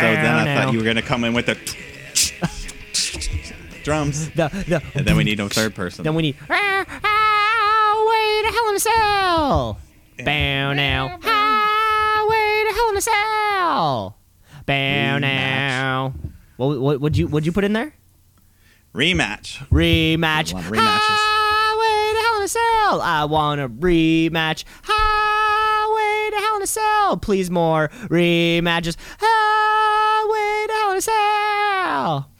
So then I now. thought you were gonna come in with the drums, The, the, and then we need no third person. then we need ah, ah, highway ah, to Hell in a Cell. Bow now. Highway to Hell in a Cell. Bow now. What what would you would you put in there? Rematch. Rematch. A lot of rematches. Highway to Hell in a Cell. I want a rematch. Highway to Hell in a Cell. Please more rematches. Highway to Hell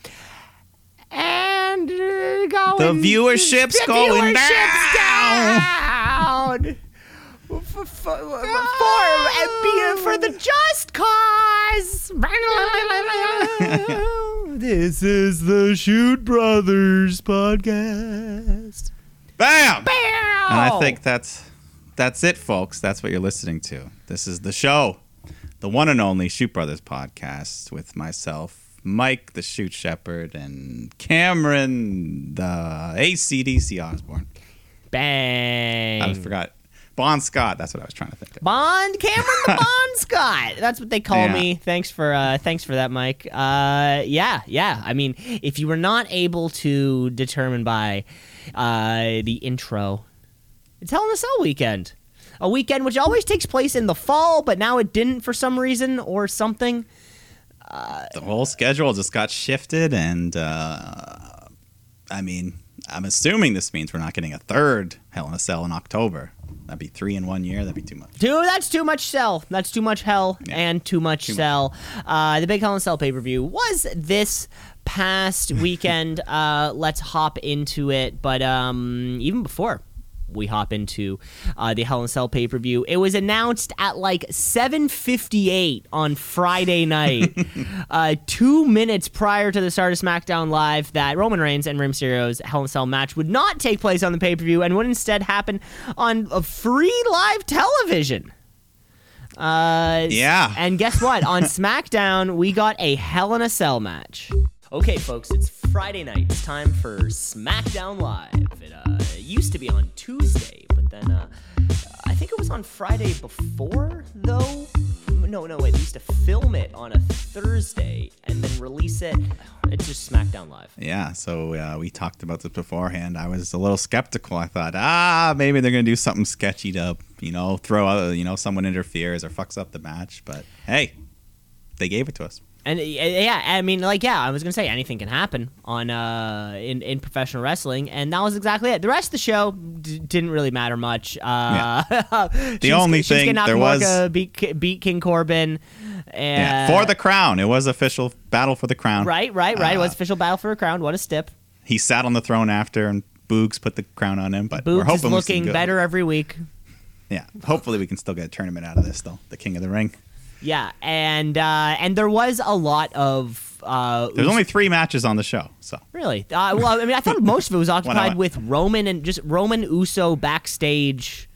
in a And uh, going. The viewership's the going viewership's down. down. For, for, for, the just cause. this is the Shoot Brothers podcast. Bam! Bow! And I think that's that's it, folks. That's what you're listening to. This is the show, the one and only Shoot Brothers podcast with myself, Mike the Shoot Shepherd, and Cameron the ACDC Osborne. bang. I forgot Bon Scott. That's what I was trying to think of. Bond Cameron the Bond Scott. That's what they call Yeah. me. Thanks for uh thanks for that, Mike. Uh yeah, yeah. I mean, if you were not able to determine by uh the intro, it's Hell in a Cell weekend. A weekend which always takes place in the fall, but now it didn't for some reason or something. The whole schedule just got shifted, and uh, I mean, I'm assuming this means we're not getting a third Hell in a Cell in October. That'd be three in one year. That'd be too much. Dude, that's too much cell. That's too much hell Yeah. and too much Too much. cell. Uh, the Big Hell in a Cell pay per view was this past weekend. uh, let's hop into it. But um, even before we hop into uh, the Hell in a Cell pay per view, it was announced at like 7:58 on Friday night, uh, two minutes prior to the start of SmackDown Live, that Roman Reigns and Rey Mysterio's Hell in a Cell match would not take place on the pay per view and would instead happen on a free live television. Uh, Yeah. And guess what? On SmackDown, we got a Hell in a Cell match. Okay, folks, it's Friday night. It's time for SmackDown Live. It uh, used to be on Tuesday, but then uh, I think it was on Friday before, though. No, no, wait. They used to film it on a Thursday and then release it. It's just SmackDown Live. Yeah, so uh, we talked about this beforehand. I was a little skeptical. I thought, ah, maybe they're gonna do something sketchy to, you know, throw out, you know, someone interferes or fucks up the match. But hey, they gave it to us. And uh, yeah, I mean, like, yeah, I was gonna say anything can happen on uh in in professional wrestling, and that was exactly it. The rest of the show d- didn't really matter much. Uh, the only thing there was- beat beat King Corbin. And, Yeah, for the crown. It was official battle for the crown. right, right, right. it was Uh, official battle for a crown. What a stip! He sat on the throne after, and Boogs put the crown on him. But we're Boots is hoping we looking better every week. Yeah, hopefully we can still get a tournament out of this, though. The King of the Ring. Yeah, and uh, and there was a lot of uh, There's only three matches on the show, so really. Uh, well, I mean, I thought most of it was occupied hour. with Roman and just Roman Uso backstage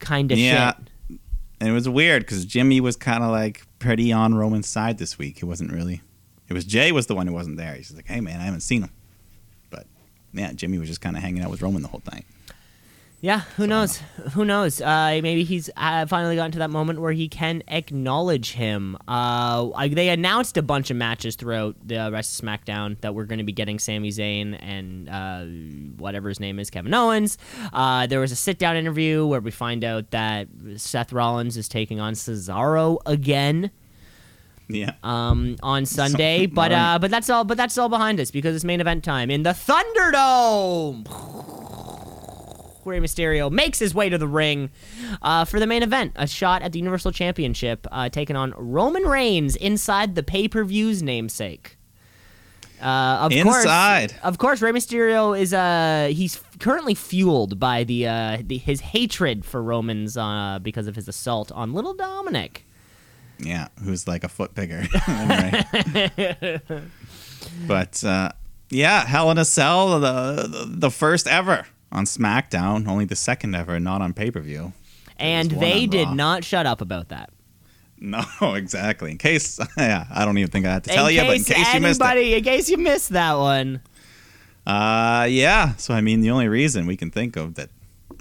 kind of Yeah. shit. and it was weird because Jimmy was kind of like pretty on Roman's side this week. It wasn't really. It was Jay was the one who wasn't there. He's like, hey man, I haven't seen him. But yeah, Jimmy was just kind of hanging out with Roman the whole time. Yeah, who knows? Who knows? Uh, maybe he's uh, finally gotten to that moment where he can acknowledge him. Uh, they announced a bunch of matches throughout the rest of SmackDown that we're going to be getting Sami Zayn and uh, whatever his name is, Kevin Owens. Uh, there was a sit-down interview where we find out that Seth Rollins is taking on Cesaro again Yeah. um, on Sunday, but alright. uh, but that's all. But that's all behind us because it's main event time in the Thunderdome. Rey Mysterio makes his way to the ring uh, for the main event, a shot at the Universal Championship, uh, taking on Roman Reigns inside the pay-per-view's namesake. Uh, of Inside. course, of course, Rey Mysterio is uh he's currently fueled by the uh the, his hatred for Romans uh because of his assault on Little Dominic. Yeah, who's like a foot bigger. But uh, yeah, Hell in a Cell, the, the the first ever on SmackDown, only the second ever, not on pay per view. And they did Raw. not shut up about that. No, exactly. In case, yeah, I don't even think I have to tell in you, but in case case you missed it. anybody, in case you missed that one. Uh, yeah. So I mean, the only reason we can think of that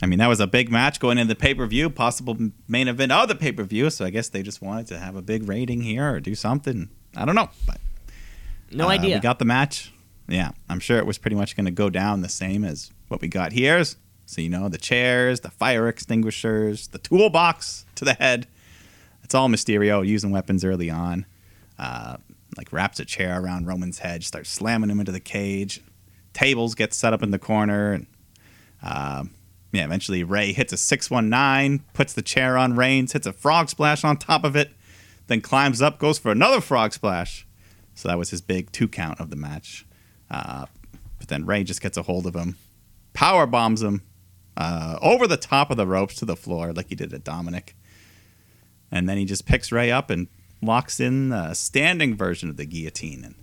I mean, that was a big match going into the pay per view, possible main event of the pay per view. So I guess they just wanted to have a big rating here or do something. I don't know, but No uh, idea. We got the match. Yeah, I'm sure it was pretty much going to go down the same as what we got here is, So you know, the chairs, the fire extinguishers, the toolbox to the head. It's all Mysterio using weapons early on. Uh, like wraps a chair around Roman's head, starts slamming him into the cage. Tables get set up in the corner, and um, yeah, eventually Rey hits a six one nine, puts the chair on Reigns, hits a frog splash on top of it, then climbs up, goes for another frog splash. So that was his big two count of the match. Uh, but then Rey just gets a hold of him, power bombs him uh, over the top of the ropes to the floor like he did at Dominic. And then he just picks Rey up and locks in the standing version of the guillotine. And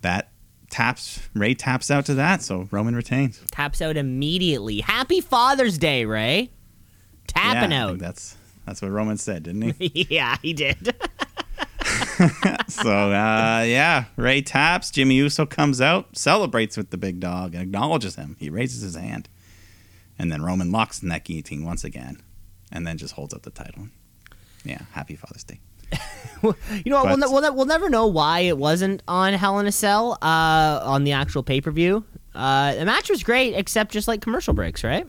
that taps, Rey taps out to that, so Roman retains. Taps out immediately. Happy Father's Day, Rey. Tapping Yeah, out. That's that's what Roman said, didn't he? yeah, he did. so uh, yeah, Rey taps. Jimmy Uso comes out, celebrates with the big dog, and acknowledges him. He raises his hand, and then Roman locks in that guillotine once again, and then just holds up the title. Yeah, happy Father's Day. well, you know what? We'll, we'll, we'll never know why it wasn't on Hell in a Cell uh, on the actual pay per view. Uh, the match was great, except just like commercial breaks, right?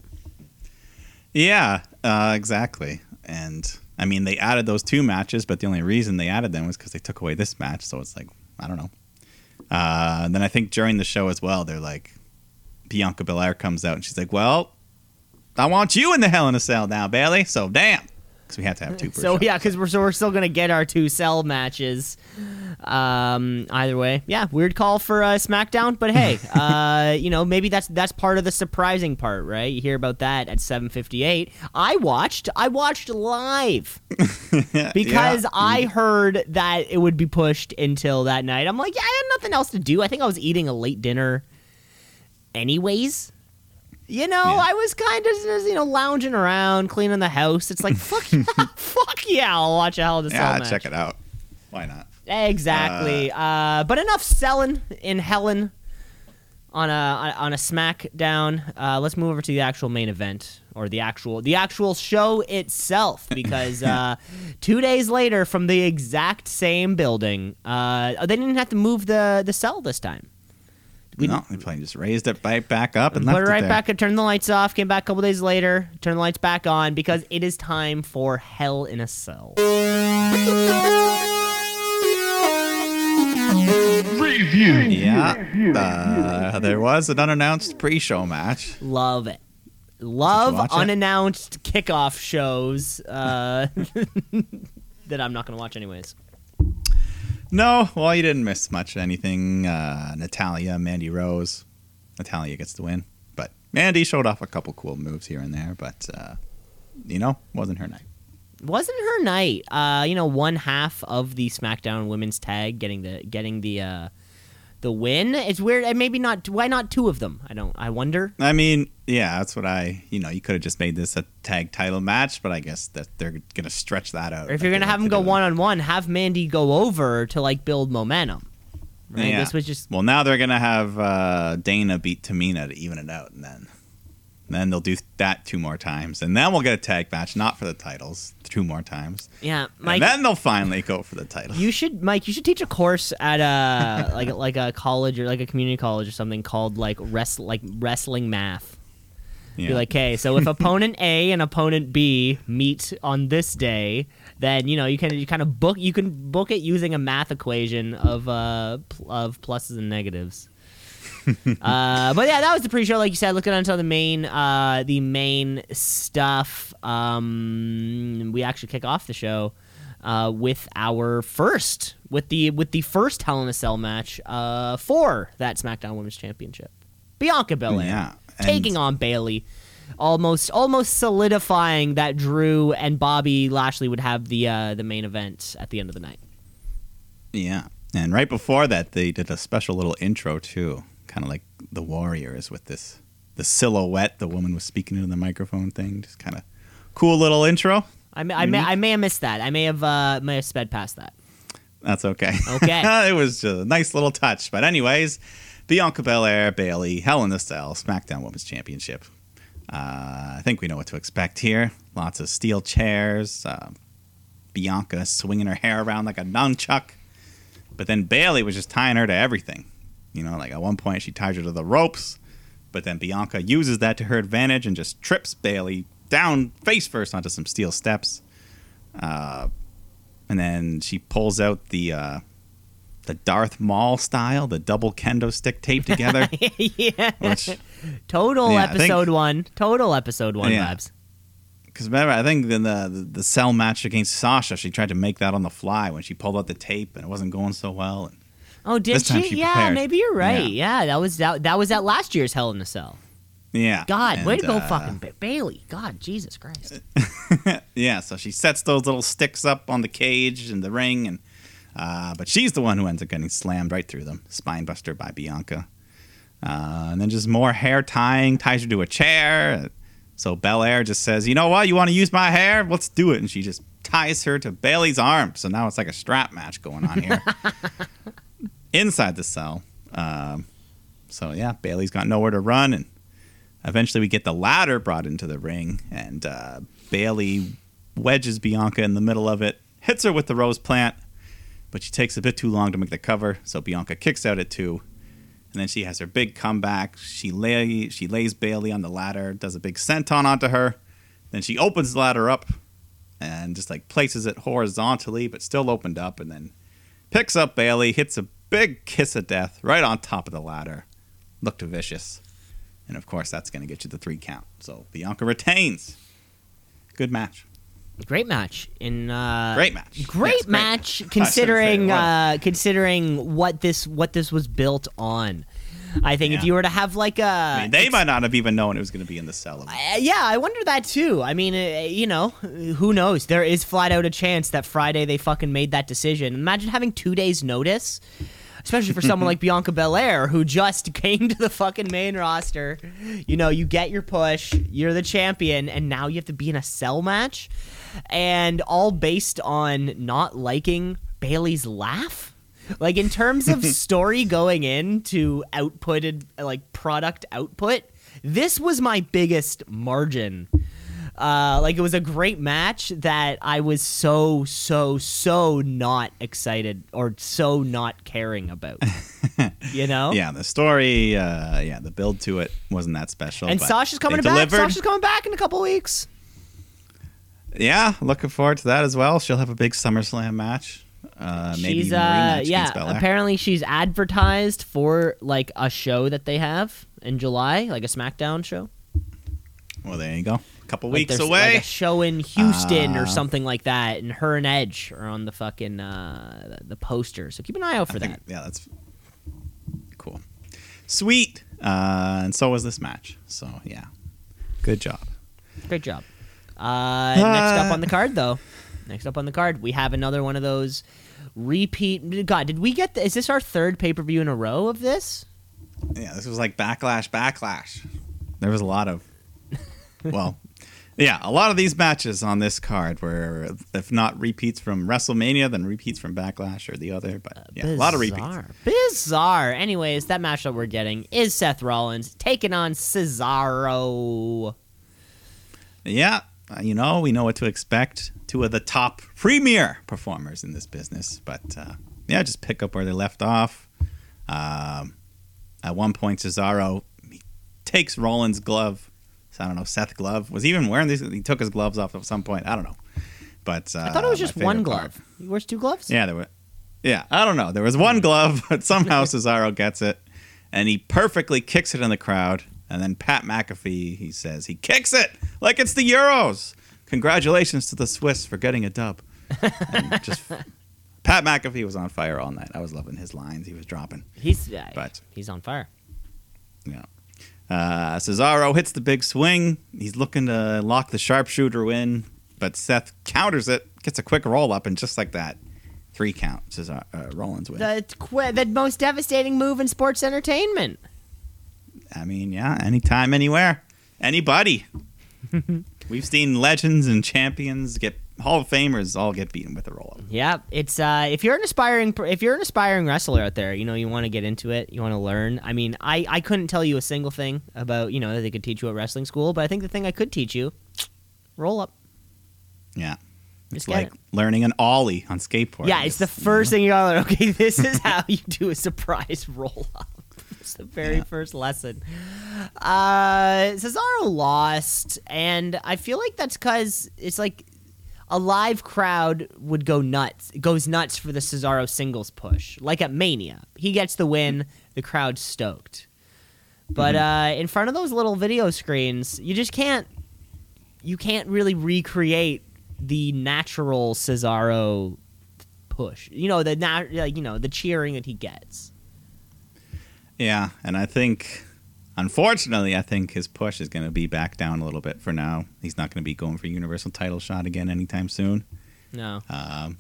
Yeah, uh, exactly. And I mean, they added those two matches, but the only reason they added them was because they took away this match. So it's like, I don't know. Uh, and then I think during the show as well, they're like, Bianca Belair comes out and she's like, "Well, I want you in the Hell in a Cell now, Bayley." So damn, because we have to have two. Per So show. yeah, because we're so we're still gonna get our two cell matches. Um, either way, yeah, weird call for uh, SmackDown, but hey, uh, you know maybe that's that's part of the surprising part, right? You hear about that at 7:58. I watched, I watched live because Yeah. I heard that it would be pushed until that night. I'm like, yeah, I had nothing else to do. I think I was eating a late dinner, anyways. You know, Yeah. I was kind of you know lounging around, cleaning the house. It's like fuck, yeah, fuck yeah, I'll watch a Hell in a Cell yeah, match. check it out. Why not? Exactly. Uh, but enough selling in Helen on a on a SmackDown. Uh, let's move over to the actual main event or the actual the actual show itself because uh, two days later from the exact same building, uh, they didn't have to move the the cell this time. We- no, they probably just raised it right back up and Put left it right there. back and turned the lights off. Came back a couple days later, turned the lights back on because it is time for Hell in a Cell. Review. Yeah, uh, there was an unannounced pre-show match. Love it. Love watch it? unannounced kickoff shows uh, that I'm not going to watch anyways. No, well, you didn't miss much anything. Uh, Natalya, Mandy Rose. Natalya gets the win, but Mandy showed off a couple cool moves here and there, but uh, you know, wasn't her night. Wasn't her night? Uh, you know, one half of the SmackDown Women's Tag getting the getting the uh, the win. It's weird. And maybe not. Why not two of them? I don't. I wonder. I mean, yeah, that's what I. You know, you could have just made this a tag title match, but I guess that they're gonna stretch that out. Or if you're gonna have them go one on one, have Mandy go over to like build momentum. Right. Yeah. This was just Well, now they're gonna have uh, Dana beat Tamina to even it out, and then then they'll do that two more times, and then we'll get a tag match, not for the titles, two more times, yeah. Mike, and then they'll finally go for the title. You should, Mike. You should teach a course at a like like a college or like a community college or something called like rest like wrestling math. Yeah. Be like, okay, so if opponent A and opponent B meet on this day, then you know you can you kind of book you can book it using a math equation of uh of pluses and negatives. uh, but yeah, that was the pre-show. Like you said, looking onto the main, uh, the main stuff. Um, we actually kick off the show uh, with our first, with the with the first Hell in a Cell match uh, for that SmackDown Women's Championship. Bianca Belair Yeah, taking on Bayley, almost almost solidifying that Drew and Bobby Lashley would have the uh, the main event at the end of the night. Yeah. And right before that, they did a special little intro too, kind of like the Warriors with this the silhouette. The woman was speaking into the microphone thing, just kind of cool little intro. I may, I may I may have missed that. I may have uh, may have sped past that. That's okay. Okay. it was just a nice little touch. But anyways, Bianca Belair, Bayley, Hell in a Cell, SmackDown Women's Championship. Uh, I think we know what to expect here. Lots of steel chairs. Uh, Bianca swinging her hair around like a nunchuck. But then Bayley was just tying her to everything. You know, like at one point she ties her to the ropes, but then Bianca uses that to her advantage and just trips Bayley down face first onto some steel steps. Uh, and then she pulls out the uh, the Darth Maul style, the double kendo stick taped together. yeah. Which- Total Yeah, I think- episode one. Total episode one Yeah. vibes. Because remember, I think in the, the the cell match against Sasha, she tried to make that on the fly when she pulled out the tape and it wasn't going so well. And Oh, did This she? she yeah, prepared. maybe you're right. Yeah. that was that, that was at last year's Hell in a Cell. yeah, God, way to go, uh, fucking ba- Bayley. God, Jesus Christ. Yeah, so she sets those little sticks up on the cage and the ring, and uh, but she's the one who ends up getting slammed right through them, spinebuster by Bianca. Uh, and then just more hair tying, ties her to a chair. So Belair just says, "You know what? You want to use my hair? Let's do it." And she just ties her to Bayley's arm. So now it's like a strap match going on here inside the cell. Um, so yeah, Bayley's got nowhere to run, and eventually we get the ladder brought into the ring, and uh, Bayley wedges Bianca in the middle of it, hits her with the rose plant, but she takes a bit too long to make the cover, so Bianca kicks out at two. And then she has her big comeback. She lay she lays Bayley on the ladder, does a big senton onto her. Then she opens the ladder up and just like places it horizontally, but still opened up, and then picks up Bayley, hits a big kiss of death right on top of the ladder. Looked vicious. And of course, that's going to get you the three count. So Bianca retains. Good match. Great match in uh Great match. Great Yes, match match. I shouldn't say considering uh considering what this what this was built on. I think if you were to have like a I mean, they might not have even known it was going to be in the cell. Uh, yeah, I wonder that too. I mean, uh, you know, who knows? There is flat out a chance that Friday they fucking made that decision. Imagine having two days' notice, especially for someone like Bianca Belair who just came to the fucking main roster. You know, you get your push, you're the champion, and now you have to be in a cell match, and all based on not liking Bayley's laugh. Like in terms of story going into outputted like product output, this was my biggest margin. Uh, like it was a great match that I was so so so not excited or so not caring about. you know? yeah, the story, uh, yeah, the build to it wasn't that special. And Sasha's coming back. delivered. Sasha's coming back in a couple weeks. Yeah, looking forward to that as well. She'll have a big SummerSlam match. Uh, maybe she's uh yeah, apparently she's advertised for like a show that they have in July, like a SmackDown show. Well, there you go. A couple Like weeks away. like a show in Houston or Uh, something like that, and her and Edge are on the fucking uh, the poster. So keep an eye out for I think- that. Yeah, that's cool. Sweet. Uh, and so was this match. So yeah, good job. Great job. Uh, next up on the card, though. Next up on the card, we have another one of those repeat. God, did we get? The, is this our third pay per view in a row of this? Yeah, this was like backlash, backlash. There was a lot of, well, yeah, a lot of these matches on this card were, if not repeats from WrestleMania, then repeats from Backlash or the other. But yeah, a lot of repeats. Bizarre. Bizarre. Anyways, that match that we're getting is Seth Rollins taking on Cesaro. Yeah, uh, you know, we know what to expect. Two of the top premier performers in this business. But uh, yeah, just pick up where they left off. Um, at one point, Cesaro he takes Rollins' glove. So I don't know, Seth glove. Was he even wearing these? He took his gloves off at some point. I don't know. But uh, I thought it was just one favorite part- glove. He wears two gloves. Yeah, there were. Yeah, I don't know. There was one glove, but somehow Cesaro gets it, and he perfectly kicks it in the crowd. And then Pat McAfee, he says he kicks it like it's the Euros. Congratulations to the Swiss for getting a dub. And just Pat McAfee was on fire all night. I was loving his lines he was dropping. He's uh, But- he's on fire. Yeah. Uh, Cesaro hits the big swing. He's looking to lock the sharpshooter in, but Seth counters it, gets a quick roll up, and just like that, three count. Cesaro, uh, Rollins wins. The qu- the most devastating move in sports entertainment. I mean, yeah, anytime, anywhere, anybody. We've seen legends and champions get Hall of Famers all get beaten with a roll up. Yeah, it's uh, if you're an aspiring if you're an aspiring wrestler out there, you know you want to get into it, you want to learn. I mean, I I couldn't tell you a single thing about you know that they could teach you at wrestling school, but I think the thing I could teach you, roll up. Yeah. It's Just like learning an ollie on skateboard. Yeah, it's the first thing you gotta learn. Okay, this is how you do a surprise roll up. It's the very Yeah. first lesson. Uh, Cesaro lost, and I feel like that's because it's like a live crowd would go nuts, It goes nuts for the Cesaro singles push, like at Mania. He gets the win, the crowd's stoked. But uh, in front of those little video screens, you just can't. You can't really recreate the natural Cesaro push. You know the like you know the cheering that he gets. Yeah, and I think, unfortunately, I think his push is going to be back down a little bit for now. He's not going to be going for Universal title shot again anytime soon. No. Um,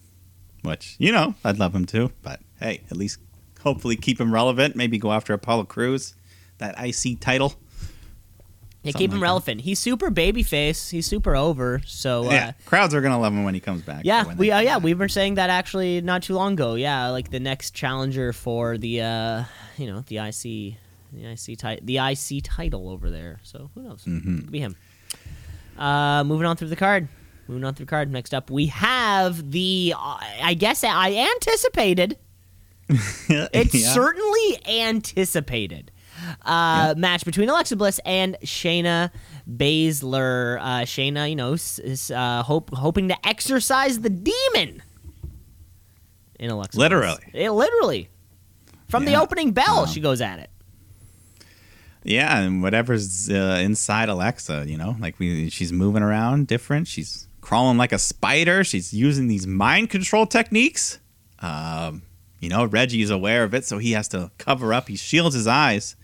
which you know, I'd love him to, but hey, at least hopefully keep him relevant. Maybe go after Apollo Crews, that IC title. Yeah, Something keep him like that. relevant. He's super babyface. He's super over. So uh, yeah, crowds are gonna love him when he comes back. Yeah, we uh, yeah back- we were saying that actually not too long ago. Yeah, like the next challenger for the uh, you know the IC the IC ti- the IC title over there. So who knows? Mhm. Could be him. Uh, moving on through the card. Moving on through the card. Next up, we have the. Uh, I guess I anticipated. It's Yeah. certainly anticipated. Uh, Match between Alexa Bliss and Shayna Baszler. Uh, Shayna, you know, is uh, hope, hoping to exorcise the demon in Alexa. Literally. Bliss. Eh, literally. From the opening bell, Um, she goes at it. Yeah, and whatever's uh, inside Alexa, you know, like we, she's moving around different. She's crawling like a spider. She's using these mind control techniques. Um, you know, Reggie's aware of it, so he has to cover up. He shields his eyes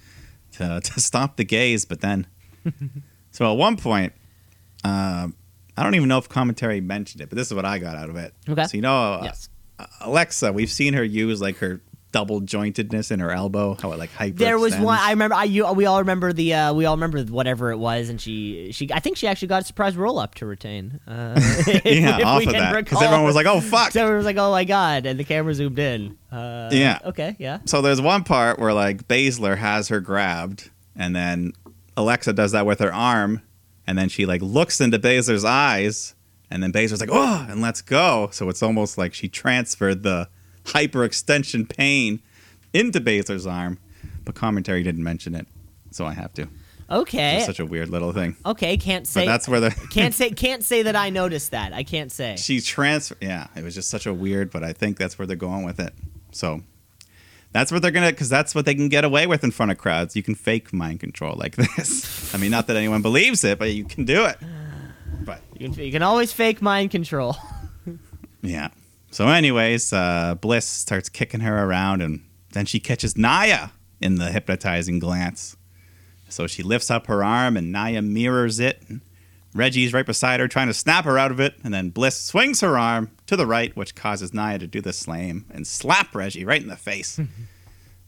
to to stop the gaze. But then, so at one point, um, I don't even know if commentary mentioned it, but this is what I got out of it. Okay. So you know, uh, yes. Alexa, we've seen her use like her double jointedness in her elbow, how it like hyper. There was one. I remember. I you, we all remember the. Uh, we all remember whatever it was, and she. She. I think she actually got a surprise roll up to retain. Uh, yeah, if off we of that because everyone was like, "Oh fuck." So everyone was like, "Oh my god!" and the camera zoomed in. Uh, Yeah. Okay. Yeah. So there's one part where like Baszler has her grabbed, and then Alexa does that with her arm, and then she like looks into Baszler's eyes, and then Baszler's like, "Oh," and let's go. So it's almost like she transferred the hyperextension pain into Baszler's arm, but commentary didn't mention it, so I have to. Okay. It's such a weird little thing. okay. Can't But say. that's where the can't say. Can't say that I noticed that. I can't say. she transfer. Yeah, it was just such a weird, but I think that's where they're going with it. So that's what they're gonna, because that's what they can get away with in front of crowds. You can fake mind control like this. I mean, not that anyone believes it, but you can do it. But You can, you can always fake mind control. yeah. So, anyways, uh, Bliss starts kicking her around, and then she catches Nia in the hypnotizing glance. So she lifts up her arm, and Nia mirrors it. And Reggie's right beside her, trying to snap her out of it, and then Bliss swings her arm to the right, which causes Nia to do the slam and slap Reggie right in the face. and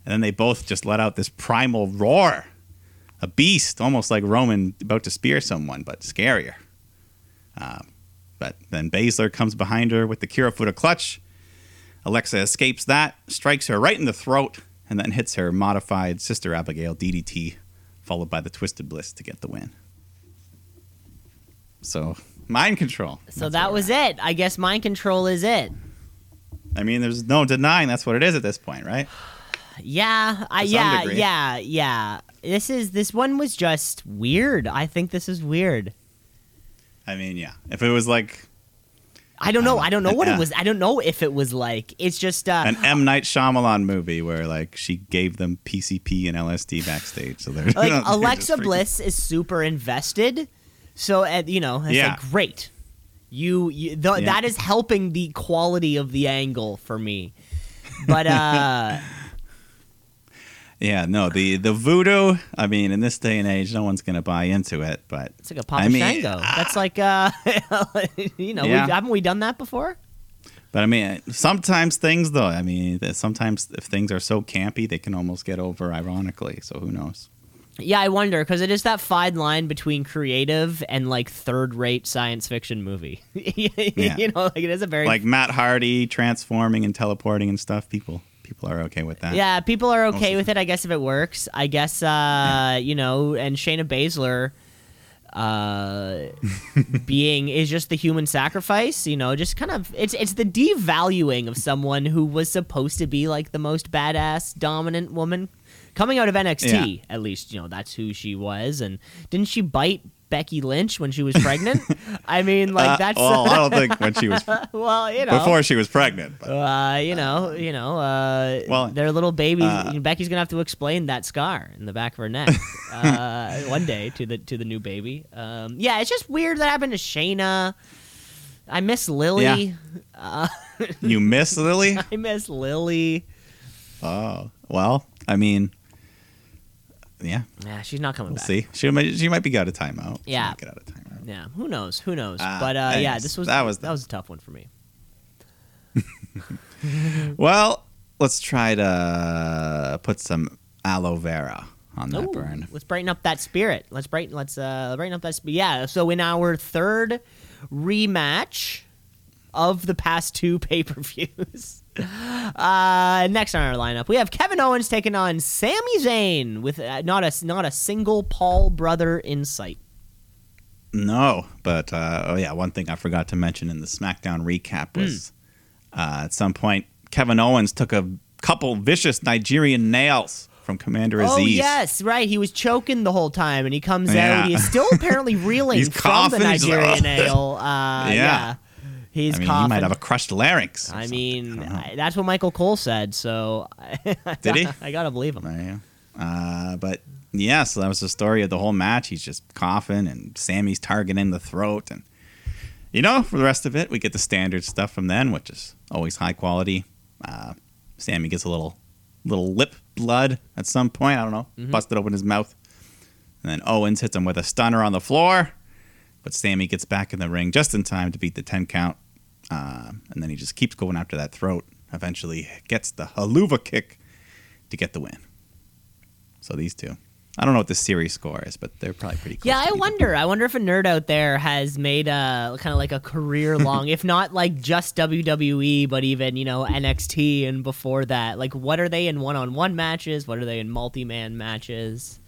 then they both just let out this primal roar, a beast, almost like Roman about to spear someone, but scarier. Um, but then Baszler comes behind her with the Kirifuda clutch. Alexa escapes that, strikes her right in the throat, and then hits her modified sister Abigail DDT, followed by the Twisted Bliss to get the win. So, mind control. So that was it. I guess mind control is it. I mean, there's no denying that's what it is at this point, right? Yeah, I yeah, degree. yeah, yeah. This is this one was just weird. I think this is weird. I mean, yeah. If it was like I don't know. Um, I don't know what it was. I don't know if it was like. It's just uh an M Night Shyamalan movie where like she gave them PCP and LSD backstage, so they're like they're Alexa Bliss is super invested. So uh, you know, it's Yeah. like great. You, you th- Yeah. that is helping the quality of the angle for me. But uh Yeah, no, the the voodoo. I mean, in this day and age, no one's gonna buy into it. But it's like a Papa I mean, Shango. That's like uh you know, Yeah. we, haven't we done that before? but I mean, sometimes things though. I mean, sometimes if things are so campy, they can almost get over ironically. So who knows? Yeah, I wonder because it is that fine line between creative and like third-rate science fiction movie. you know, like it is a very Like Matt Hardy transforming and teleporting and stuff. People people are okay with that. yeah. People are okay with it, I guess, if it works. I guess uh, you know, and Shayna Baszler uh being is just the human sacrifice you know just kind of it's it's the devaluing of someone who was supposed to be like the most badass dominant woman coming out of NXT at least you know that's who she was and didn't she bite Becky Lynch when she was pregnant I mean like Uh, that's well, I don't think when she was well you know before she was pregnant. But uh, you know, you know, uh, Well, their little baby. uh, Becky's gonna have to explain that scar in the back of her neck uh, one day to the to the new baby. Um, yeah, it's just weird that happened to Shayna. I miss Lily. Uh, you miss Lily? I miss Lily. Oh well, I mean, yeah, Yeah, she's not coming we'll back. see. She might she might be out of timeout. She Yeah. might get out of timeout. Yeah, who knows? Who knows? Uh, but uh, yeah, this was that was that was a tough one for me. Well, let's try to put some aloe vera on that Ooh, burn. Let's brighten up that spirit. Let's brighten. Let's uh, brighten up that. Sp- yeah. So in our third rematch of the past two pay per views, uh, next on our lineup we have Kevin Owens taking on Sami Zayn with uh, not a not a single Paul brother in sight. No, but uh, oh yeah, one thing I forgot to mention in the SmackDown recap was Hmm. uh, at some point Kevin Owens took a couple vicious Nigerian nails from Commander Azeez. Oh yes, right. He was choking the whole time, and he comes Yeah. out. He is still apparently reeling from the Nigerian nail. Uh, yeah. He's I mean, coughing. he might have a crushed larynx. I something. mean, don't. I- that's what Michael Cole said. So, Did he? I gotta believe him. Yeah. Uh, but yeah, so that was the story of the whole match. He's just coughing, and Sami's targeting the throat, and you know, for the rest of it, we get the standard stuff from then, which is always high quality. Uh, Sami gets a little, little lip blood at some point. I don't know, busted open his mouth, and then Owens hits him with a stunner on the floor, but Sami gets back in the ring just in time to beat the ten count, uh, and then he just keeps going after that throat. Eventually, gets the Helluva kick to get the win. So these two. I don't know what the series score is, but they're probably pretty close. Yeah, I wonder. I wonder if a nerd out there has made a kind of like a career long, if not like just WWE, but even you know NXT and before that. Like, what are they in one-on-one matches? What are they in multi-man matches?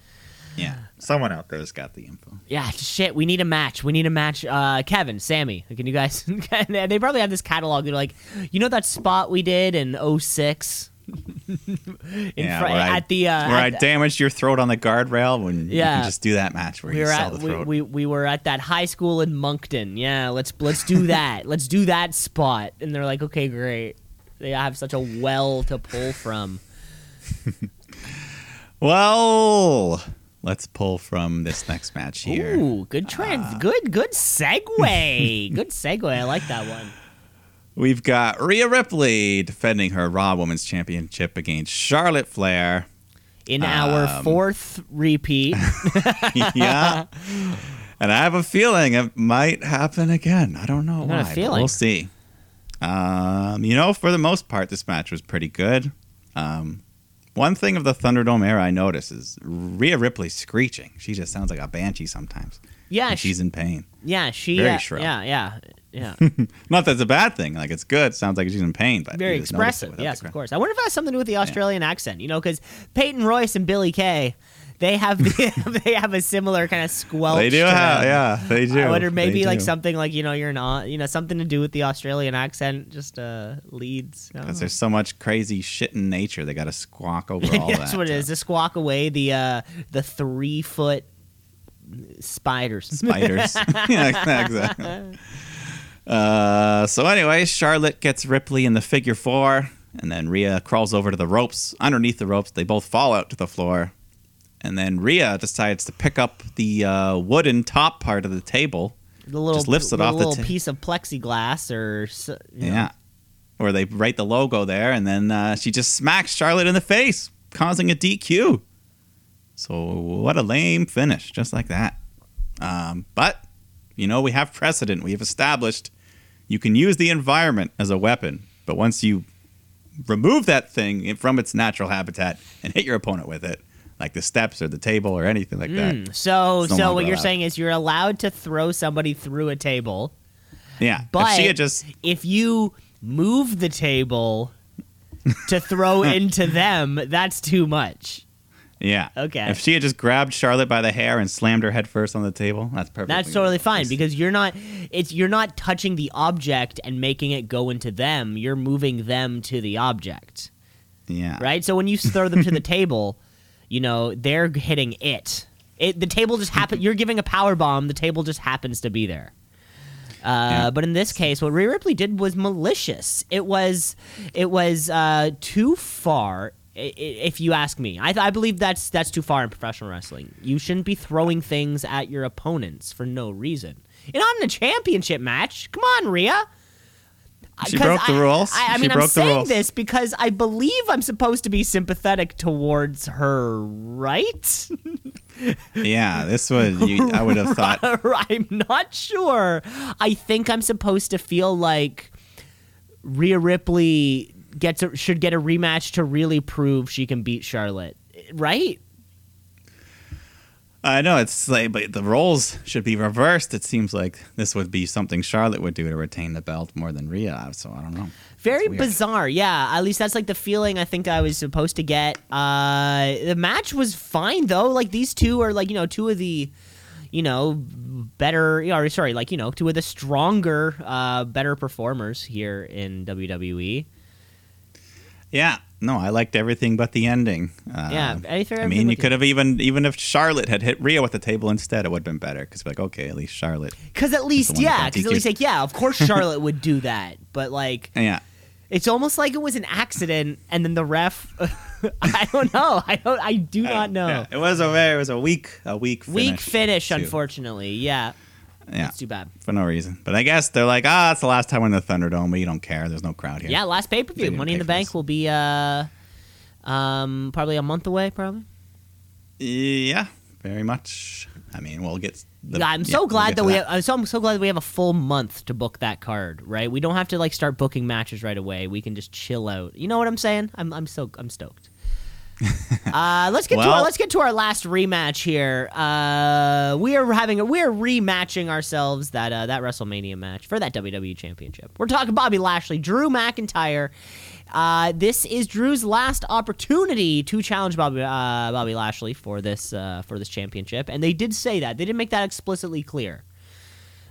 Yeah, someone out there's got the info. Yeah, shit. We need a match. We need a match. Uh, Kevin, Sami, can you guys? they probably have this catalog. They're like, you know that spot we did in 06? in yeah, fr- where I, at the uh, where at the- damaged your throat on the guardrail when you Yeah. can just do that match where we you were sell at the we, throat. we, we were at that high school in Moncton. Yeah, let's let's do that. let's do that spot. And they're like, okay, great. They have such a well to pull from. well, let's pull from this next match here. Ooh, good trans, good good segue. good segue. I like that one. We've got Rhea Ripley defending her Raw Women's Championship against Charlotte Flair. In our Um, fourth repeat, yeah. And I have a feeling it might happen again. I don't know why. feeling. We'll see. Um, you know, for the most part, this match was pretty good. Um, one thing of the Thunderdome era I notice is Rhea Ripley screeching. She just sounds like a banshee sometimes. yeah, she, she's in pain. yeah, she, very uh, shrill. yeah, yeah, yeah. Not that it's a bad thing. Like it's good. Sounds like she's in pain, but very you just notice it expressive. Yes, of course. I wonder if it has something to do with the Australian accent. You know, because Peyton Royce and Billy Kay, they have the, they have a similar kind of squelch. They do have, them. yeah, they do. I wonder maybe like something like you know you're not you know something to do with the Australian accent just uh leads. Because there's so much crazy shit in nature, they got to squawk over all That's that. what it uh. To squawk away the uh the three foot spiders. spiders. yeah, exactly. Uh, so anyway, Charlotte gets Ripley in the figure four, and then Rhea crawls over to the ropes. Underneath the ropes, they both fall out to the floor, and then Rhea decides to pick up the uh, wooden top part of the table. The little Just lifts it the off the little ta- piece of plexiglass or you know. Yeah, where they write the logo there, and then uh, she just smacks Charlotte in the face, causing a DQ. So what a lame finish, just like that. Um, but you know we have precedent. We have established you can use the environment as a weapon, but once you remove that thing from its natural habitat and hit your opponent with it, like the steps or the table or anything like that. Mm, so, no so what you're allowed. saying is you're allowed to throw somebody through a table, Yeah, but if she had just if you move the table to throw into them, that's too much. yeah Okay. if she had just grabbed Charlotte by the hair and slammed her head first on the table, that's perfect. That's totally fine because you're not it's you're not touching the object and making it go into them. You're moving them to the object. yeah, Right? So when you throw them to the table, you know, they're hitting it. It the table just happen you're giving a power bomb, the table just happens to be there. Uh, Yeah. But in this case, what Rhea Ripley did was malicious. It was, it was uh, too far, if you ask me. I, I believe that's that's too far in professional wrestling. You shouldn't be throwing things at your opponents for no reason. And in a championship match. Come on, Rhea. She broke the I- rules. I, I She mean, I'm the saying rules. this because I believe I'm supposed to be sympathetic towards her, right? yeah. This was you, I would have thought. I'm not sure. I think I'm supposed to feel like Rhea Ripley gets a, should get a rematch to really prove she can beat Charlotte, right? I know it's like, but the roles should be reversed. It seems like this would be something Charlotte would do to retain the belt more than Rhea. So I don't know. Very bizarre. Yeah, at least that's like the feeling I think I was supposed to get. Uh, the match was fine though. Like these two are like you know two of the, you know, better. Know, sorry, like you know two of the stronger, uh, better performers here in. WWE. Yeah, no, I liked everything but the ending. Uh, Yeah, anything- I mean, you could have even even if Charlotte had hit Rhea with the table instead, it would have been better because like okay, at least Charlotte. Because at least, yeah, because at least, like, yeah, of course Charlotte would do that. But, like, Yeah, it's almost like it was an accident, and then the ref, I don't know. I don't, I do not know. Yeah, it was a very, it was a weak a weak finish Weak finish, unfortunately. Yeah, Yeah, it's too bad. for no reason. But I guess they're like, ah, it's the last time we're in the Thunderdome, but you don't care. There's no crowd here. Yeah, last pay per view. Money in the Bank will be, uh, um, probably a month away, probably. yeah, very much. I mean, we'll get. The, Yeah, I'm yeah, so we'll glad get that we. Have, I'm so I'm so glad we have a full month to book that card. Right, we don't have to like start booking matches right away. We can just chill out. You know what I'm saying? I'm I'm so I'm stoked. uh, let's get to our, let's get to our last rematch here. Uh, we are having a, we are rematching ourselves that uh, that WrestleMania match for that WWE Championship. We're talking Bobby Lashley, Drew McIntyre. Uh, this is Drew's last opportunity to challenge Bobby uh, Bobby Lashley for this uh, for this championship, and they did say that they didn't make that explicitly clear.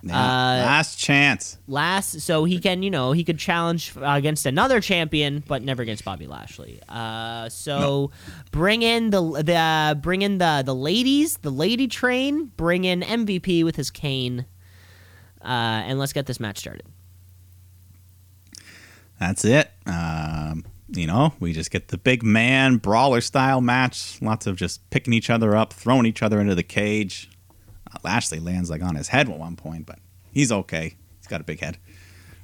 Yeah, uh, last chance. Last, so he can you know he could challenge uh, against another champion, but never against Bobby Lashley. Uh, so bring in the the uh, bring in the the ladies, the lady train. Bring in MVP with his cane, uh, and let's get this match started. That's it. Um, you know, we just get the big man brawler style match. Lots of just picking each other up, throwing each other into the cage. Lashley lands like on his head at one point, but he's okay. He's got a big head.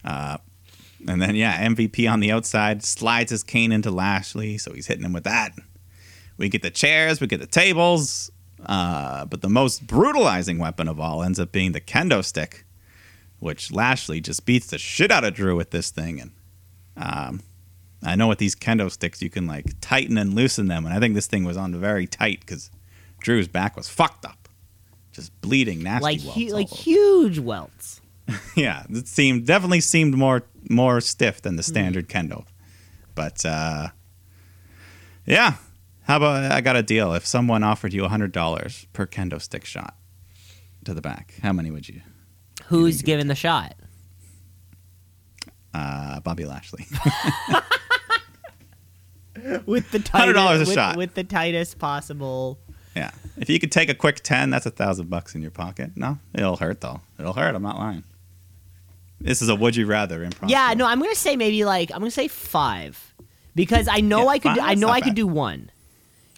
Uh, and then yeah, MVP on the outside slides his cane into Lashley, so he's hitting him with that. We get the chairs, we get the tables, uh, but the most brutalizing weapon of all ends up being the kendo stick, which Lashley just beats the shit out of Drew with this thing, and um, I know with these kendo sticks you can like tighten and loosen them, and I think this thing was on very tight because Drew's back was fucked up, just bleeding, nasty Like welts hu- like huge welts. yeah, it seemed definitely seemed more more stiff than the standard kendo, but uh, yeah. How about I got a deal? If someone offered you hundred dollars per kendo stick shot to the back, how many would you? Who's giving the shot? Uh, Bobby Lashley. With the $100 a with, shot. with the tightest possible. Yeah. If you could take a quick 10, that's a thousand bucks in your pocket. No, it'll hurt though. It'll hurt. I'm not lying. This is a would you rather improv. Yeah, no, I'm gonna say maybe like I'm gonna say five because I know Yeah, I could. five, I know I could do one.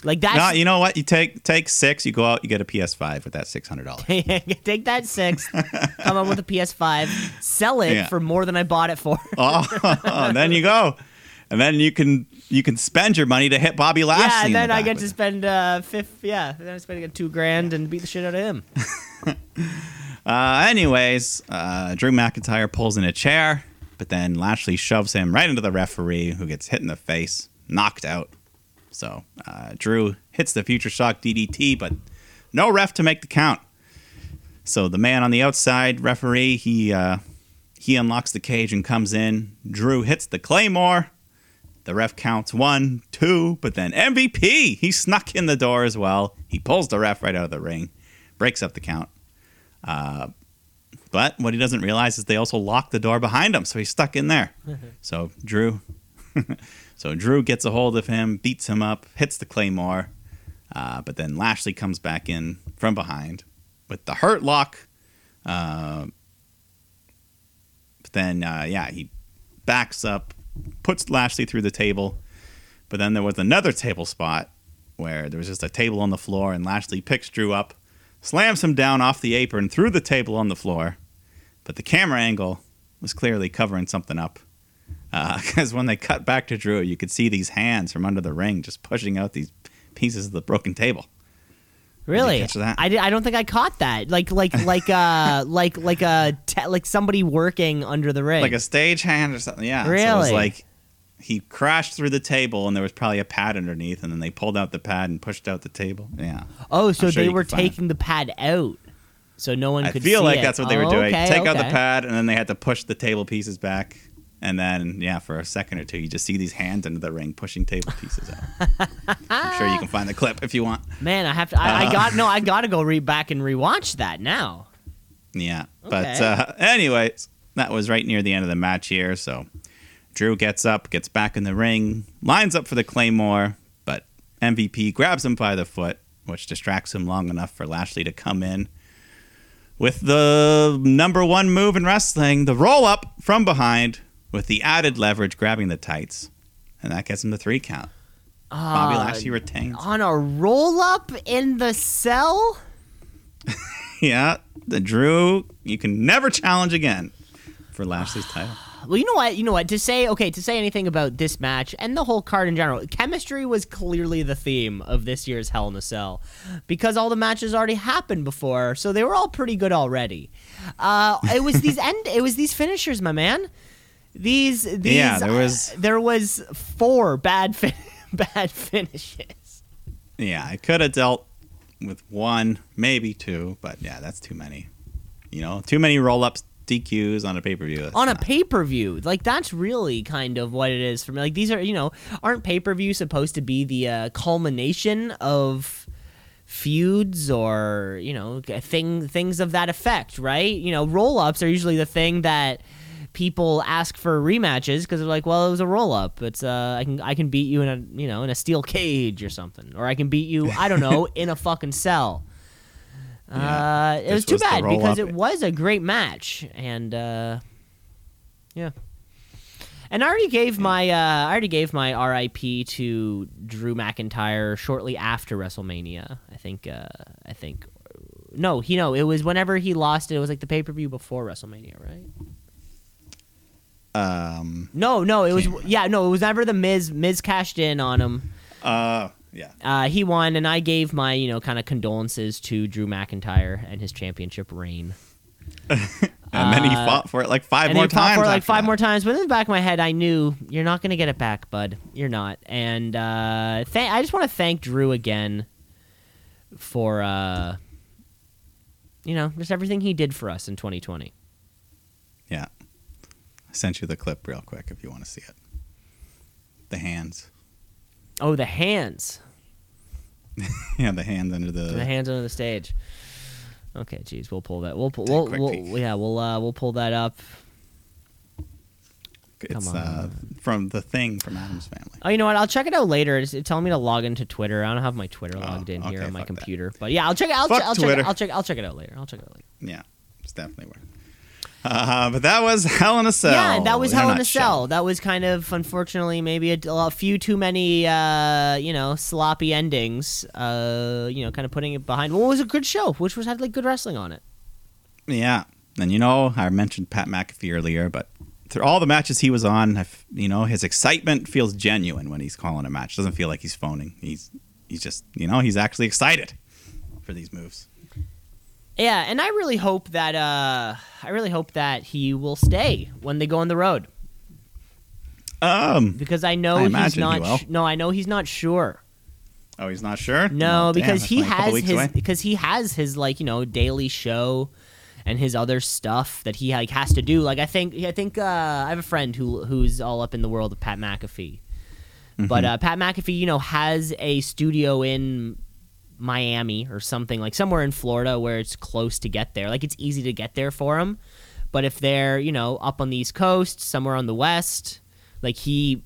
Like that. No, you know what? You take take six. You go out. You get a PS5 with that six hundred dollars. take that six, come up with a PS5, sell it Yeah. for more than I bought it for. oh, and then you go, and then you can you can spend your money to hit Bobby Lashley. yeah, and the then I get to spend uh fifth. Yeah, then I spend like two grand and beat the shit out of him. Uh, anyways, uh, Drew McIntyre pulls in a chair, but then Lashley shoves him right into the referee, who gets hit in the face, knocked out. So uh, Drew hits the Future Shock DDT, but no ref to make the count. So the man on the outside, referee, he uh, he unlocks the cage and comes in. Drew hits the Claymore. The ref counts one, two, but then MVP, he snuck in the door as well. He pulls the ref right out of the ring, breaks up the count. Uh, but what he doesn't realize is they also locked the door behind him, so he's stuck in there. so Drew, so Drew gets a hold of him, beats him up, hits the claymore, uh, but then Lashley comes back in from behind with the hurt lock. Uh, but then, uh, yeah, he backs up, puts Lashley through the table. But then there was another table spot where there was just a table on the floor, and Lashley picks Drew up, slams him down off the apron through the table on the floor. But the camera angle was clearly covering something up. Uh, because when they cut back to Drew, you could see these hands from under the ring just pushing out these pieces of the broken table. Really? I, di- I don't think I caught that. Like like like uh like like a te- like somebody working under the ring. like a stage hand or something. Yeah. So it Really? was like he crashed through the table and there was probably a pad underneath, and then they pulled out the pad and pushed out the table. Yeah. oh, so sure they were taking the pad out, so no one could see it. I could. feel like it. that's what they were Oh, doing. okay, Take out the pad, and then they had to push the table pieces back. And then, yeah, for a second or two, you just see these hands under the ring pushing table pieces out. I'm sure you can find the clip if you want. Man, I have to. I, I Uh, got no. I got to go re- back and rewatch that now. Yeah. But, uh, anyways, that was right near the end of the match here. So Drew gets up, gets back in the ring, lines up for the Claymore, but MVP grabs him by the foot, which distracts him long enough for Lashley to come in with the number one move in wrestling, the roll up from behind with the added leverage grabbing the tights. And that gets him the three count. Bobby Uh, Lashley retains. on a roll up in the cell. Yeah, the Drew, you can never challenge again for Lashley's title. Well, you know what? You know what? To say okay, to say anything about this match and the whole card in general, chemistry was clearly the theme of this year's Hell in a Cell, because all the matches already happened before, so they were all pretty good already. Uh, it was these end, it was these finishers, my man. These, these Yeah, there was- uh, there was four bad fin- bad finishes. Yeah, I could have dealt with one, maybe two, but yeah, that's too many. You know, too many roll ups, DQs on a pay per view. on a pay per view. Like that's really kind of what it is for me. Like these are, you know, aren't pay per view supposed to be the uh, culmination of feuds or you know thing things of that effect, right? You know, roll ups are usually the thing that people ask for rematches because they're like, well, it was a roll up. It's uh, I can I can beat you in a you know in a steel cage or something, or I can beat you I don't know in a fucking cell. Yeah, uh, it was too was bad because it was a great match, and uh, yeah. And I already gave my uh, I already gave my RIP to Drew McIntyre shortly after WrestleMania. I think uh, I think no, he no, it was whenever he lost it. It was like the pay per view before WrestleMania, right? Um, No, no, it was remember. yeah, no, it was never the Miz. Miz cashed in on him. uh, yeah. Uh, he won, and I gave my you know kind of condolences to Drew McIntyre and his championship reign. And then he Uh, fought for it like five more he times. for it like five that. more times. But in the back of my head, I knew you're not gonna get it back, bud. You're not. And uh, th- I just want to thank Drew again for uh, you know just everything he did for us in 2020. Sent you the clip real quick if you want to see it. The hands. Oh, the hands, Yeah, the hands under the. the hands under the stage. Okay, geez, we'll pull that. We'll pull. We'll, we'll yeah, we'll uh, we'll pull that up. It's Come uh, from the thing from Addams family. Oh, you know what? I'll check it out later. It's it's telling me to log into Twitter. I don't have my Twitter Oh, logged in here on my fuck that. computer. But yeah, I'll check it. I'll, check. I'll check. It, I'll check. I'll check it out later. I'll check it out later. Yeah, it's definitely worth. Uh, but that was Hell in a Cell. Yeah, that was Hell in a. Cell. That was kind of unfortunately maybe a, a few too many, uh, you know, sloppy endings. Uh, you know, kind of putting it behind. What was a good show, which was had like good wrestling on it. Yeah, and you know, I mentioned Pat McAfee earlier, but through all the matches he was on, I've, you know, his excitement feels genuine when he's calling a match. Doesn't feel like he's phoning. He's he's just, you know, he's actually excited for these moves. Yeah, and I really hope that uh, I really hope that he will stay when they go on the road Um, because I know I he's he not. sh- no, I know he's not sure. Oh, he's not sure. No, Oh, because that's he has his away. because he has his like you know daily show and his other stuff that he like has to do. Like I think I think uh, I have a friend who who's all up in the world of Pat McAfee, Mm-hmm. but uh, Pat McAfee you know has a studio in Miami or something like somewhere in Florida where it's close to get there. Like it's easy to get there for him. But if they're you know up on the East Coast, somewhere on the West, like he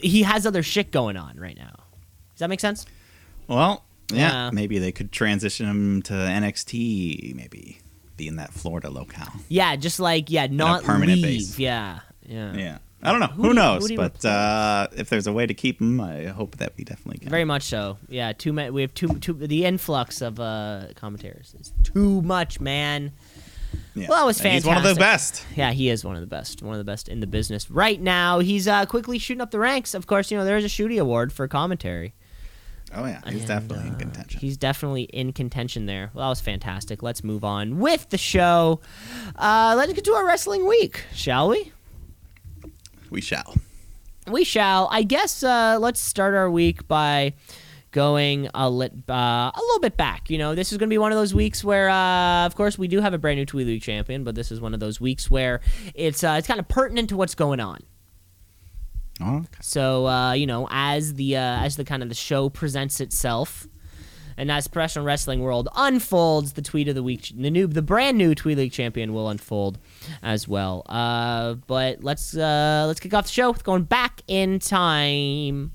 he has other shit going on right now. Does that make sense? Well, yeah, Yeah. maybe they could transition him to NXT. Maybe be in that Florida locale. Yeah, just like yeah, not permanent leave. base. Yeah, yeah, Yeah, I don't know. Who Who, do you- knows? who but uh, if there's a way to keep him, I hope that we definitely can. Very much so. Yeah, too many. We have too too. The influx of uh commentators is too much, man. Yeah. Well, that was And He's one of the best. Yeah, he is one of the best. One of the best in the business right now. He's uh quickly shooting up the ranks. Of course, you know there's a Shooty Award for commentary. Oh yeah, he's And, definitely in uh, contention. He's definitely in contention there. Well, that was fantastic. Let's move on with the show. Uh, let's get to our wrestling week, shall we? We shall. We shall. I guess uh, let's start our week by going a, lit, uh, a little bit back. You know, this is going to be one of those weeks where, uh, of course, we do have a brand new Tweet League champion, but this is one of those weeks where it's uh, it's kind of pertinent to what's going on. Oh, okay. So uh, you know, as the uh, as the kind of the show presents itself, and as professional wrestling world unfolds, the tweet of the week, the new, the brand new Tweet League champion will unfold as well. Uh, but let's uh, let's kick off the show with going back in time